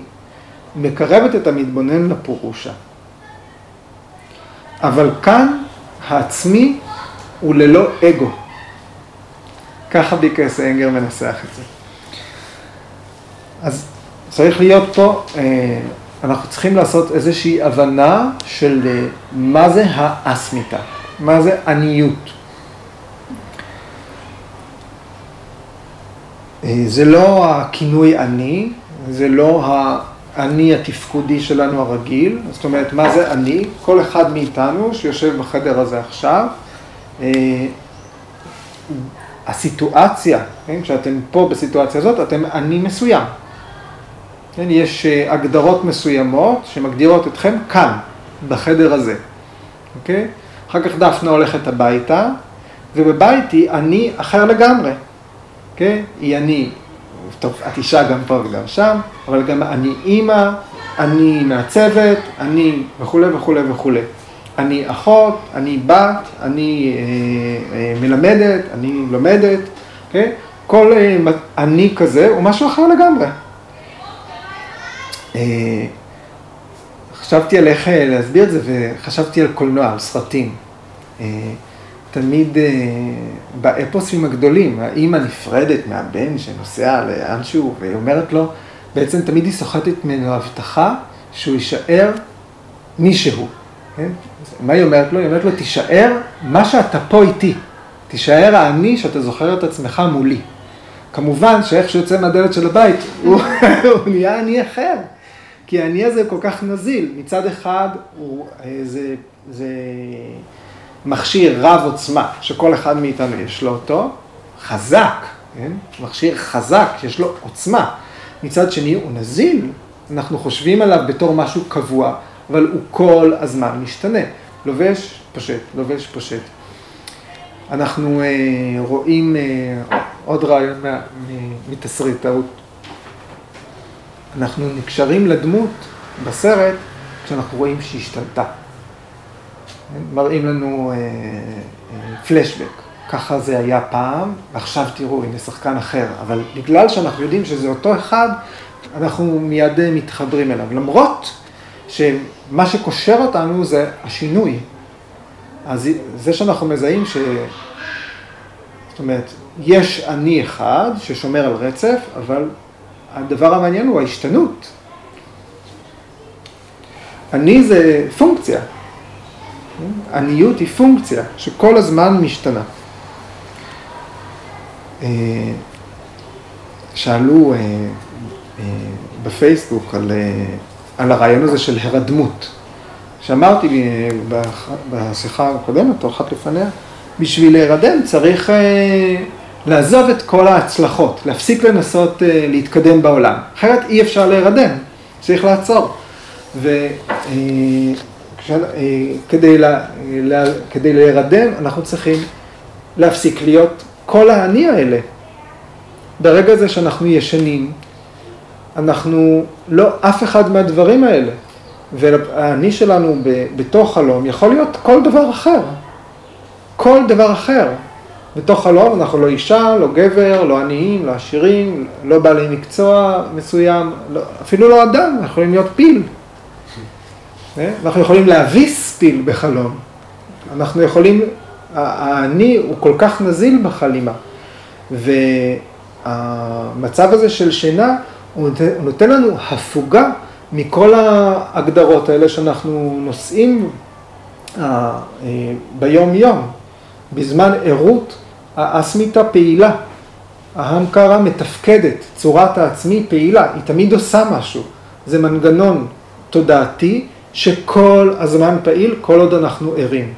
מקרבת את המתבונן לפורושה. אבל כאן העצמי הוא ללא אגו. ככה ביקרס אנגר מנסח את זה. אז צריך להיות פה, אה, אנחנו צריכים לעשות איזושהי הבנה של אה, מה זה האסמיתה, מה זה עניות. אה, זה לא הכינוי אני, זה לא האני התפקודי שלנו הרגיל, זאת אומרת, מה זה אני? כל אחד מאיתנו שיושב בחדר הזה עכשיו, הסיטואציה, כן, כשאתם פה בסיטואציה הזאת, אתם אני מסוים. כן, יש אה, הגדרות מסוימות שמגדירות אתכם כאן, בחדר הזה, אוקיי? אחר כך דפנה הולכת הביתה, ובבית היא אני אחר לגמרי, אוקיי? היא אני, טוב, את אישה גם פה וגם שם, אבל גם אני אימא, אני מעצבת, אני וכולי וכולי וכולי. אני אחות, אני בת, אני אה, אה, מלמדת, אני לומדת, אוקיי? כל אה, אני כזה הוא משהו אחר לגמרי. אה, חשבתי על איך אה, להסביר את זה וחשבתי על קולנוע, על סרטים. אה, תמיד באפוסים הגדולים, האימא נפרדת מהבן שנוסע לאנשהו והיא אומרת לו, בעצם תמיד היא סוחטת ממנו הבטחה שהוא יישאר מישהו. כן? מה היא אומרת לו? היא אומרת לו, תישאר מה שאתה פה איתי. תישאר האני שאתה זוכר את עצמך מולי. כמובן שאיך שהוא יוצא מהדלת של הבית, הוא, הוא נהיה אני אחר. כי האני הזה כל כך נזיל. מצד אחד, הוא, אה, זה, זה מכשיר רב עוצמה, שכל אחד מאיתנו יש לו אותו, חזק, כן? מכשיר חזק, שיש לו עוצמה. מצד שני, הוא נזיל. אנחנו חושבים עליו בתור משהו קבוע, אבל הוא כל הזמן משתנה. לובש, פושט, לובש, פושט. אנחנו אה, רואים אה, עוד רעיון מתסריטאות. אנחנו נקשרים לדמות בסרט כשאנחנו רואים שהיא השתלטה. מראים לנו אה, אה, פלשבק, ככה זה היה פעם, ועכשיו תראו, הנה שחקן אחר. אבל בגלל שאנחנו יודעים שזה אותו אחד, אנחנו מיד מתחברים אליו. למרות שמה שקושר אותנו זה השינוי. אז זה שאנחנו מזהים ש... זאת אומרת, יש אני אחד ששומר על רצף, אבל הדבר המעניין הוא ההשתנות. אני זה פונקציה. עניות היא פונקציה שכל הזמן משתנה. אה, שאלו אה, אה, בפייסבוק על, על הרעיון הזה של הרדמות. שאמרתי בשיחה הקודמת או אחת לפניה, בשביל להירדם צריך לעזוב את כל ההצלחות, להפסיק לנסות להתקדם בעולם, אחרת אי אפשר להירדם, צריך לעצור. וכדי לה, כדי להירדם אנחנו צריכים להפסיק להיות כל האני האלה. ברגע הזה שאנחנו ישנים, אנחנו לא אף אחד מהדברים האלה. והאני שלנו בתוך חלום יכול להיות כל דבר אחר. כל דבר אחר. בתוך חלום אנחנו לא אישה, לא גבר, לא עניים, לא עשירים, לא בעלי מקצוע מסוים, לא, אפילו לא אדם, אנחנו יכולים להיות פיל. אה? אנחנו יכולים להביס פיל בחלום. אנחנו יכולים, האני הוא כל כך נזיל בחלימה. והמצב הזה של שינה, הוא נותן, הוא נותן לנו הפוגה מכל ההגדרות האלה שאנחנו נושאים אה, ביום יום. בזמן ערות, האסמיתה פעילה, ההמקרה מתפקדת, צורת העצמי פעילה, היא תמיד עושה משהו. זה מנגנון תודעתי שכל הזמן פעיל כל עוד אנחנו ערים.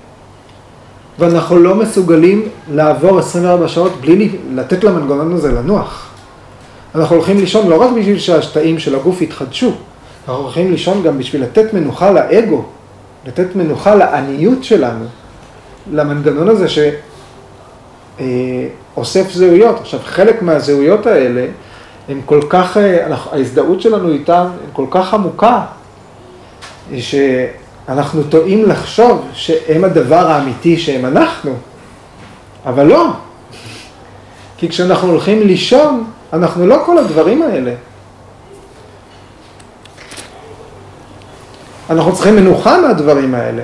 ואנחנו לא מסוגלים לעבור 24 שעות בלי לתת למנגנון הזה לנוח. אנחנו הולכים לישון לא רק בשביל שהשתאים של הגוף יתחדשו, אנחנו הולכים לישון גם בשביל לתת מנוחה לאגו, לתת מנוחה לעניות שלנו, למנגנון הזה שאוסף אה, זהויות. עכשיו, חלק מהזהויות האלה, הם כל כך, אה, ההזדהות שלנו איתן, הן כל כך עמוקה, שאנחנו טועים לחשוב שהם הדבר האמיתי שהם אנחנו, אבל לא. כי כשאנחנו הולכים לישון, אנחנו לא כל הדברים האלה. אנחנו צריכים מנוחה מהדברים האלה.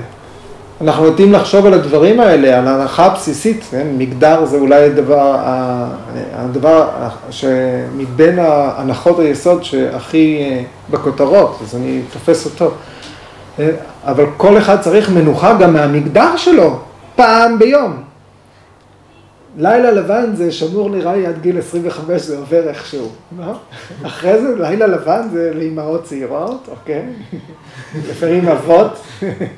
אנחנו נוטים לחשוב על הדברים האלה, על ההנחה הבסיסית, כן? מגדר זה אולי הדבר, הדבר שמבין הנחות היסוד שהכי אה, בכותרות, אז אני תופס אותו. אה, אבל כל אחד צריך מנוחה גם מהמגדר שלו, פעם ביום. לילה לבן זה שמור נראה לי עד גיל 25, זה עובר איכשהו, לא? אחרי זה לילה לבן זה לאימהות צעירות, אוקיי? לפעמים אבות,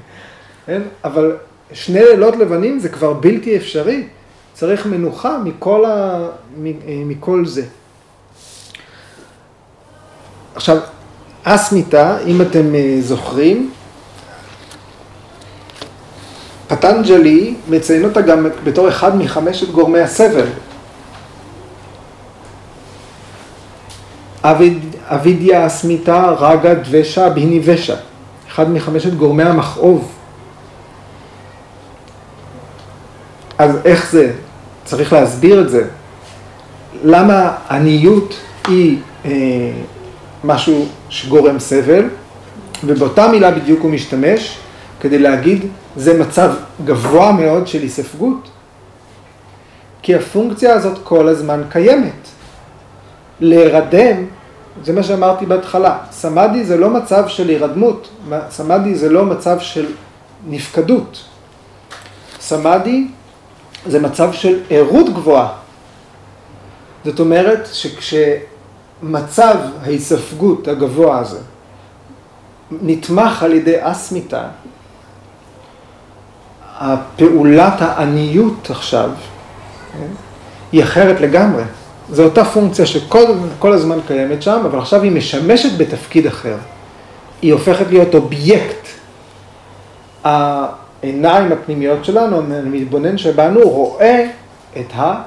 כן? אבל שני לילות לבנים זה כבר בלתי אפשרי, צריך מנוחה מכל, ה... מכל זה. עכשיו, אסמיתה, אם אתם אה, זוכרים, פטנג'לי מציין אותה גם בתור אחד מחמשת גורמי הסבל. אבידיה, אסמיתה, רגה, דבשה, ביני ושע. אחד מחמשת גורמי המכאוב. אז איך זה? צריך להסביר את זה. למה עניות היא אה, משהו שגורם סבל, ובאותה מילה בדיוק הוא משתמש כדי להגיד זה מצב גבוה מאוד של היספגות, כי הפונקציה הזאת כל הזמן קיימת. להירדם, זה מה שאמרתי בהתחלה, סמאדי זה לא מצב של הירדמות, סמאדי זה לא מצב של נפקדות. סמאדי זה מצב של ערות גבוהה. זאת אומרת שכשמצב ההיספגות הגבוה הזה נתמך על ידי אסמיתה, הפעולת העניות עכשיו כן, היא אחרת לגמרי. זו אותה פונקציה שכל הזמן קיימת שם, אבל עכשיו היא משמשת בתפקיד אחר. היא הופכת להיות אובייקט. העיניים הפנימיות שלנו, המתבונן שבנו, רואה את, ה...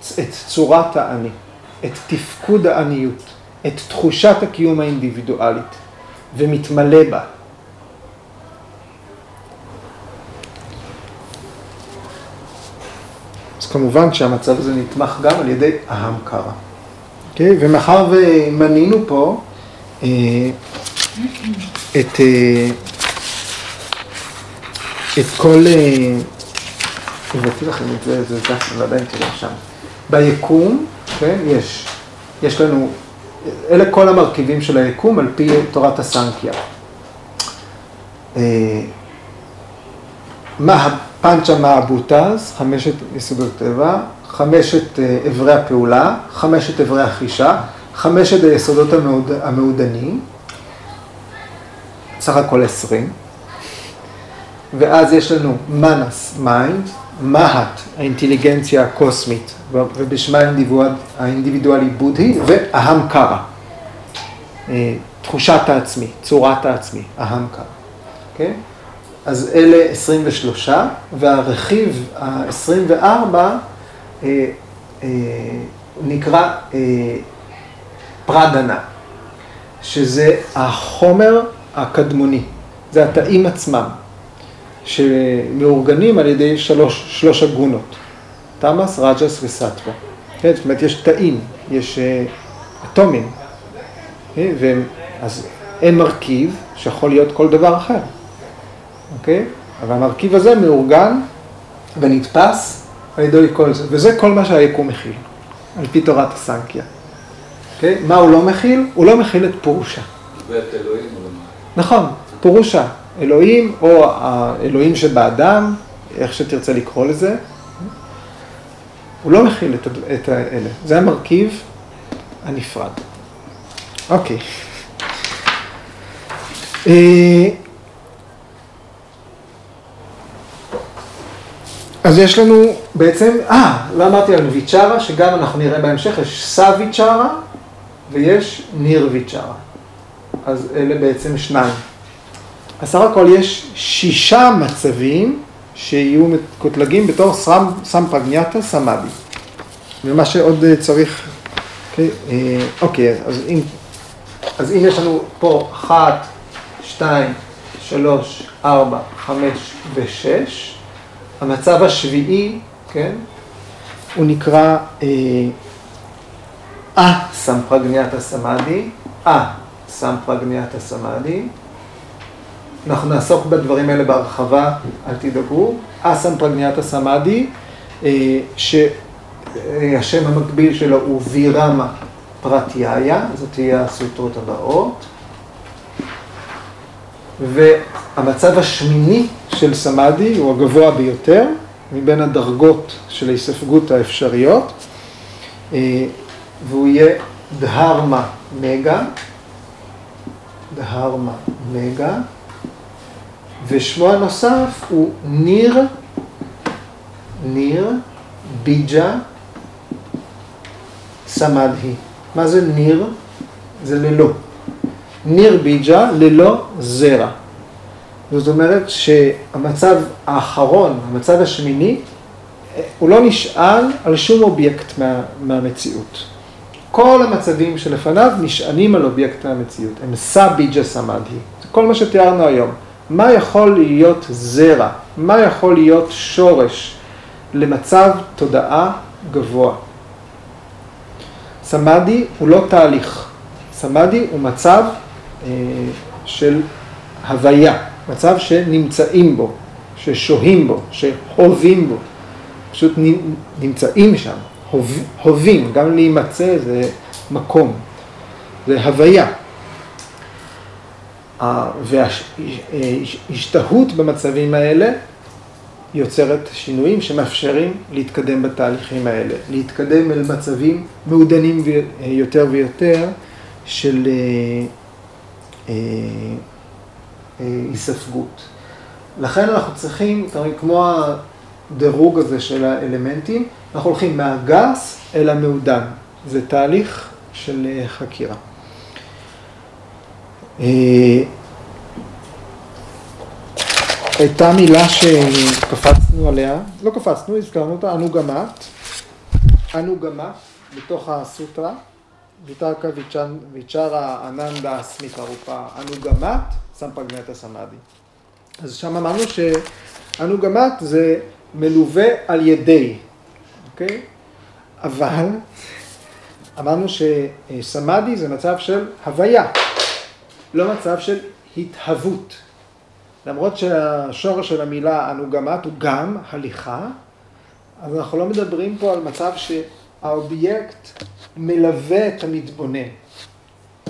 את צורת האני, את תפקוד העניות, את תחושת הקיום האינדיבידואלית, ומתמלא בה. כמובן שהמצב הזה נתמך גם על ידי אהם קרא. Okay? אוקיי? ומאחר ומנינו פה אה, את, אה, את כל, אה, הבאתי לכם את זה, זה זה, אבל עדיין תראה שם. ביקום, כן, יש, יש לנו, אלה כל המרכיבים של היקום על פי תורת הסנקיה. אה, מה פנצ'ה מעבוטז, חמשת יסודות טבע, חמשת אה, אברי הפעולה, חמשת אברי החישה, חמשת היסודות המעוד, המעודנים, סך הכל עשרים, ואז יש לנו מנס, mind, מהט, האינטליגנציה הקוסמית, ובשמה האינדיבידואלי בודהי, ואהם קרא, אה, תחושת העצמי, צורת העצמי, אהם קרא. Okay? אז אלה 23, והרכיב ה-24 אה, אה, נקרא אה, פרדנה, שזה החומר הקדמוני, זה התאים עצמם, שמאורגנים על ידי שלוש, שלוש הגונות, תמאס, רג'ס וסטווה. כן, זאת אומרת, יש תאים, יש אטומים, והם, אז אין מרכיב שיכול להיות כל דבר אחר. אוקיי? אבל המרכיב הזה מאורגן ונתפס על ידי כל זה, וזה כל מה שהיקום מכיל, על פי תורת הסנקיה. אוקיי? מה הוא לא מכיל? הוא לא מכיל את פורושה. ואת אלוהים לא נכון, פורושה. אלוהים או האלוהים שבאדם, איך שתרצה לקרוא לזה, הוא לא מכיל את, את האלה. זה המרכיב הנפרד. אוקיי. אז יש לנו בעצם, אה, לא אמרתי על ויצ'רה, שגם אנחנו נראה בהמשך, יש סא ויצ'רה ויש ניר ויצ'רה. אז אלה בעצם שניים. אז סך הכל יש שישה מצבים שיהיו מקוטלגים בתור סם, סם פרגניאטה סמאדי. ומה שעוד צריך, אוקיי, אה, אוקיי אז, אם, אז אם יש לנו פה אחת, שתיים, שלוש, ארבע, חמש ושש, המצב השביעי, כן, הוא נקרא א-סמפרגניאטה סמאדי, א-סמפרגניאטה סמאדי. אנחנו נעסוק בדברים האלה בהרחבה, אל תדאגו. א-סמפרגניאטה סמאדי, אה, שהשם המקביל שלו הוא וירמה פרטיהיה, זאת תהיה הסוטרות הבאות. והמצב השמיני של סמאדי הוא הגבוה ביותר מבין הדרגות של ההיספגות האפשריות, אה, והוא יהיה דהרמה מגה, דהרמה מגה, ושמו הנוסף הוא ניר, ניר ביג'ה סמאדי. מה זה ניר? זה ללא. ניר ביג'ה ללא זרע. זאת אומרת שהמצב האחרון, המצב השמיני, הוא לא נשען על שום אובייקט מה, מהמציאות. כל המצבים שלפניו נשענים על אובייקט מהמציאות, הם סביג'ה סמאדי, זה כל מה שתיארנו היום. מה יכול להיות זרע? מה יכול להיות שורש למצב תודעה גבוה? סמאדי הוא לא תהליך, סמאדי הוא מצב של הוויה. מצב שנמצאים בו, ששוהים בו, שהווים בו, פשוט נמצאים שם, הווים, גם להימצא זה מקום, זה הוויה. והשתהות במצבים האלה יוצרת שינויים שמאפשרים להתקדם בתהליכים האלה, להתקדם אל מצבים מעודנים יותר ויותר של אה, אה, היספגות. לכן אנחנו צריכים, כמו הדירוג הזה של האלמנטים, אנחנו הולכים מהגס אל המעודן. זה תהליך של אה, חקירה. אה, הייתה מילה שקפצנו עליה, לא קפצנו, הזכרנו אותה, אנוגמת, אנוגמת, בתוך הסוטרה, ויתרקה ויצ'רה אננדה סמיתה רופה, אנוגמת, סמפגנטה סמאדי. אז שם אמרנו שאנוגמת זה מלווה על ידי, אוקיי? אבל אמרנו שסמאדי זה מצב של הוויה, לא מצב של התהוות. למרות שהשורש של המילה אנוגמת הוא גם הליכה, אז אנחנו לא מדברים פה על מצב שהאובייקט מלווה את המתבונן.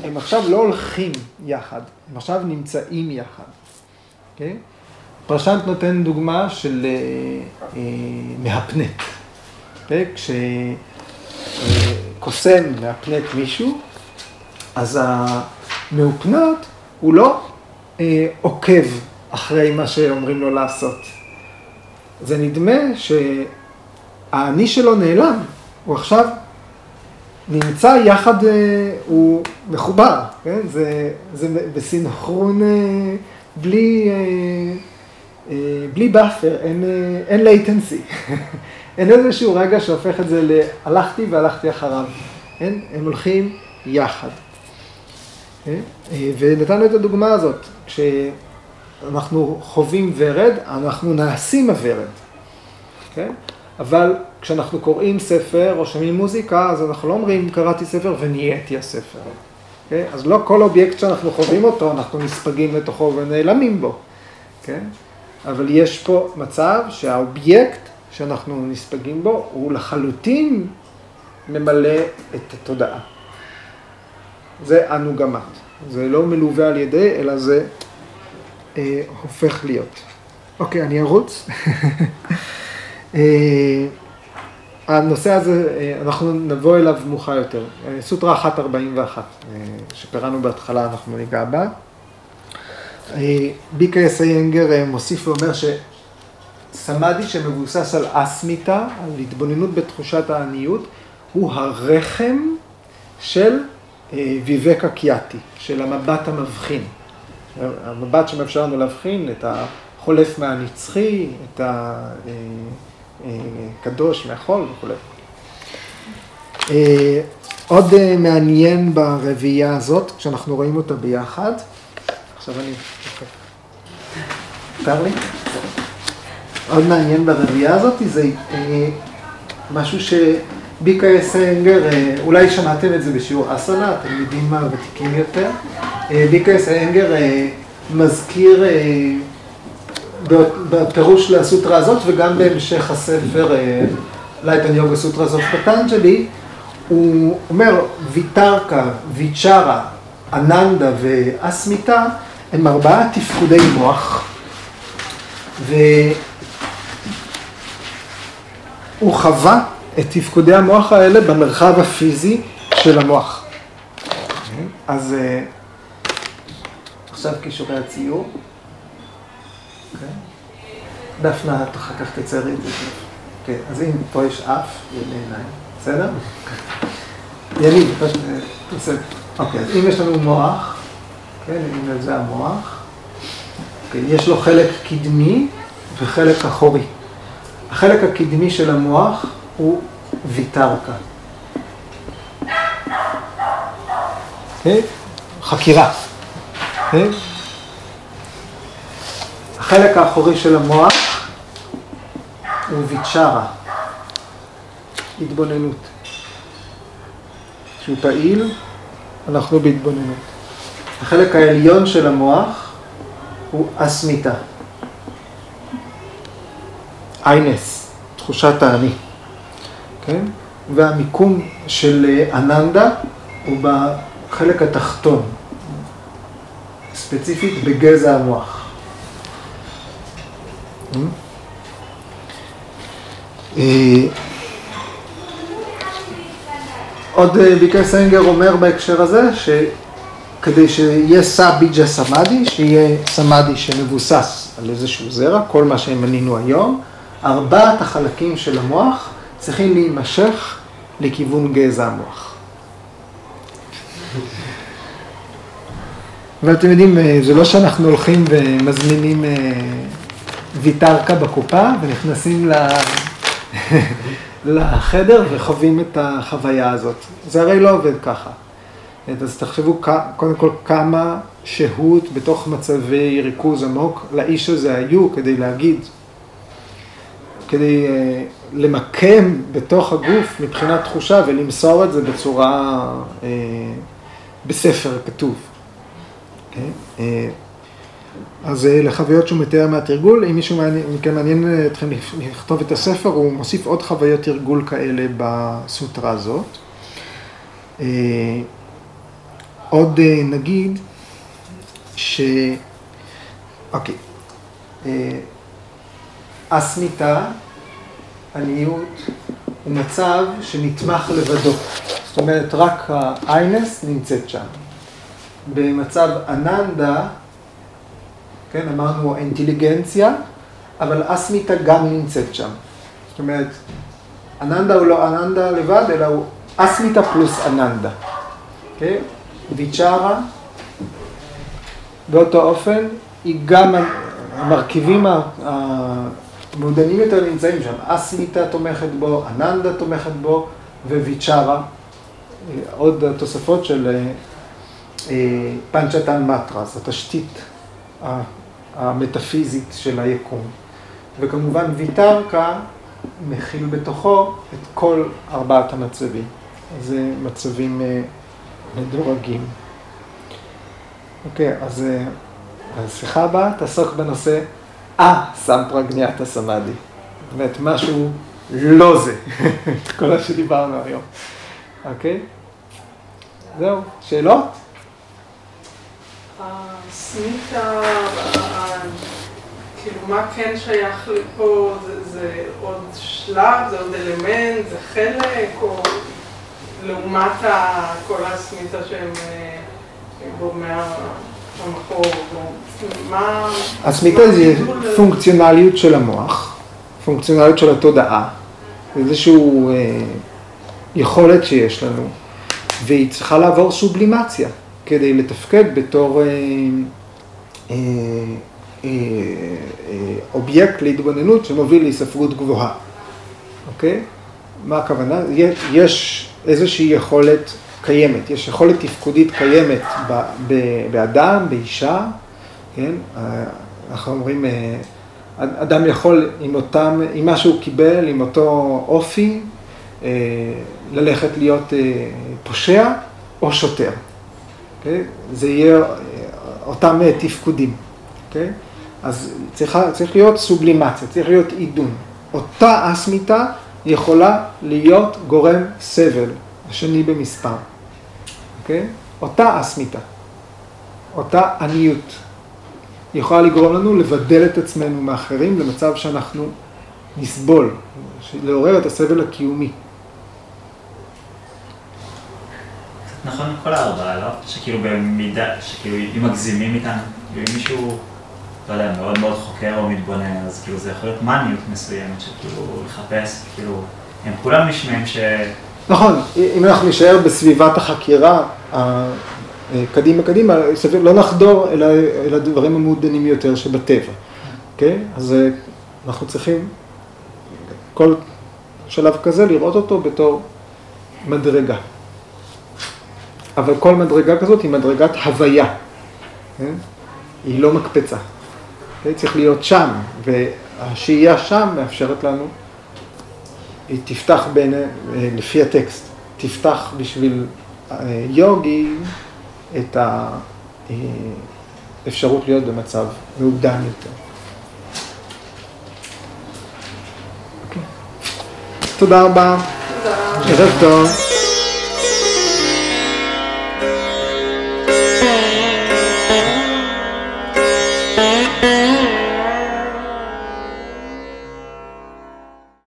הם עכשיו לא הולכים יחד, הם עכשיו נמצאים יחד. Okay? אוקיי? פרשנט נותן דוגמה של אה, אה, מהפנט. אוקיי? כשקוסם מהפנט מישהו, אז המהופנט הוא לא אה, עוקב אחרי מה שאומרים לו לעשות. זה נדמה שהאני שלו נעלם, הוא עכשיו נמצא יחד, אה, הוא מחובר, כן? זה, זה בסינכרון אה, בלי, בלי buffer, אין, אין latency. אין איזשהו רגע שהופך את זה ל... הלכתי והלכתי אחריו. אין? הם הולכים יחד. ונתנו את הדוגמה הזאת, כשאנחנו חווים ורד, אנחנו נעשים הוורד. כן? אבל כשאנחנו קוראים ספר או שומעים מוזיקה, אז אנחנו לא אומרים קראתי ספר ונהייתי הספר. כן? אז לא כל אובייקט שאנחנו חווים אותו, אנחנו נספגים לתוכו ונעלמים בו. כן? אבל יש פה מצב שהאובייקט שאנחנו נספגים בו, הוא לחלוטין ממלא את התודעה. זה אנוגמת. זה לא מלווה על ידי, אלא זה אה, הופך להיות. אוקיי, אני ארוץ. אה, הנושא הזה, אה, אנחנו נבוא אליו מאוחר יותר. אה, סוטרה 141, אה, שפירענו בהתחלה, אנחנו ניגע בה. ביקה סיינגר מוסיף ואומר שסמאדי שמבוסס על אסמיתה, על התבוננות בתחושת העניות, הוא הרחם של ויבקה קיאטי, של המבט המבחין. המבט שמאפשר לנו להבחין את החולף מהנצחי, את הקדוש מהחול וכולי. עוד מעניין ברביעייה הזאת, כשאנחנו רואים אותה ביחד, עכשיו אני... מותר לי? עוד מעניין ברביעייה הזאת זה אה, משהו שביקה אסנגר, אה, אולי שמעתם את זה בשיעור אסנה, אתם יודעים מה ותיקים יותר. אה, ביקה אסנגר מזכיר בפירוש לסוטרה הזאת וגם בהמשך הספר לייטן יוגה סוטרה זאת פטנג'לי, הוא אומר ויטרקה, ויצ'רה, אננדה ואסמיתה הם ארבעה תפקודי מוח, והוא חווה את תפקודי המוח האלה במרחב הפיזי של המוח. אז אה, עכשיו קישורי הציור. אוקיי. דפנה, אחר כך תציירי את זה. כן, אז אם פה יש אף ועיניים, בסדר? יניב, תעשה. אוקיי, אז אם יש לנו מוח, כן, הנה זה המוח. אוקיי, יש לו חלק קדמי וחלק אחורי. החלק הקדמי של המוח הוא. אוקיי? חקירה. אוקיי? החלק האחורי של המוח הוא ויצ'רה, התבוננות. כשהוא פעיל, אנחנו בהתבוננות. החלק העליון של המוח הוא אסמיתה. איינס, תחושת האני. כן? והמיקום של אננדה הוא בחלק התחתון, ספציפית בגזע המוח. אה, עוד ביקר אה, סיינגר אומר בהקשר הזה, שכדי שיהיה סאביג'ה סמאדי, שיהיה סמאדי שמבוסס על איזשהו זרע, כל מה שמנינו היום, ארבעת החלקים של המוח צריכים להימשך לכיוון גזע המוח. ואתם יודעים, אה, זה לא שאנחנו הולכים ומזמינים ויטרקה בקופה ונכנסים ל... לחדר וחווים את החוויה הזאת. זה הרי לא עובד ככה. אז תחשבו קודם כל כמה שהות בתוך מצבי ריכוז עמוק לאיש הזה היו כדי להגיד, כדי uh, למקם בתוך הגוף מבחינת תחושה ולמסור את זה בצורה, uh, בספר כתוב. אז אה, לחוויות שהוא מתאר מהתרגול, אם מישהו מכם מעניין אתכם לכתוב את הספר, הוא מוסיף עוד חוויות תרגול כאלה בסוטרה הזאת. אה, עוד אה, נגיד ש... אוקיי, אסמיתה, עניות, הוא מצב שנתמך לבדו. זאת אומרת, רק האיינס נמצאת שם. במצב אננדה, כן, אמרנו אינטליגנציה, אבל אסמיתה גם נמצאת שם. זאת אומרת, אננדה הוא לא אננדה לבד, אלא הוא אסמיתה פלוס אננדה. כן? ויצ'ארה, באותו אופן, היא גם, המרכיבים המעודנים יותר נמצאים שם. אסמיתה תומכת בו, אננדה תומכת בו, וויצ'ארה, עוד תוספות של פנצ'תן מטרס, התשתית המטאפיזית של היקום. וכמובן ויתרקה מכיל בתוכו את כל ארבעת המצבים. זה מצבים מדורגים. אוקיי, אז השיחה הבאה תעסוק בנושא א-סמפרגניאטה סמאדי. זאת אומרת, משהו לא זה, כל מה שדיברנו היום. אוקיי? זהו, שאלות? הסמיתה, כאילו מה כן שייך לפה, זה עוד שלב, זה עוד אלמנט, זה חלק, או לעומת כל הסמיתה שהם גורמי המקור, מה... הסמיתה זה פונקציונליות של המוח, פונקציונליות של התודעה, איזושהי יכולת שיש לנו, והיא צריכה לעבור סובלימציה כדי לתפקד בתור אובייקט להתבוננות שמוביל להיספרות גבוהה, אוקיי? מה הכוונה? יש איזושהי יכולת קיימת, יש יכולת תפקודית קיימת באדם, באישה, כן? אנחנו אומרים, אדם יכול עם אותם, עם מה שהוא קיבל, עם אותו אופי, ללכת להיות פושע או שוטר. זה יהיה אותם תפקודים. אז צריכה, צריך להיות סובלימציה, צריך להיות עידון. אותה אסמיתה יכולה להיות גורם סבל, השני במספר. אוקיי? אותה אסמיתה, אותה עניות, יכולה לגרום לנו לבדל את עצמנו מאחרים למצב שאנחנו נסבול, לעורר את הסבל הקיומי. נכון כל הארבעה, לא? שכאילו במידה, שכאילו אם מגזימים איתם, אם מישהו, לא יודע, מאוד מאוד חוקר או מתבונן, אז כאילו זה יכול להיות מניות מסוימת, שכאילו לחפש, כאילו, הם כולם נשמעים ש... נכון, אם אנחנו נשאר בסביבת החקירה, קדימה קדימה, לא נחדור אל הדברים המעודנים יותר שבטבע, אוקיי? אז אנחנו צריכים כל שלב כזה לראות אותו בתור מדרגה. אבל כל מדרגה כזאת היא מדרגת הוויה, היא לא מקפצה. צריך להיות שם, והשהייה שם מאפשרת לנו, היא תפתח בין, לפי הטקסט, תפתח בשביל יוגי את האפשרות להיות במצב מעודן יותר. תודה רבה. ערב טוב.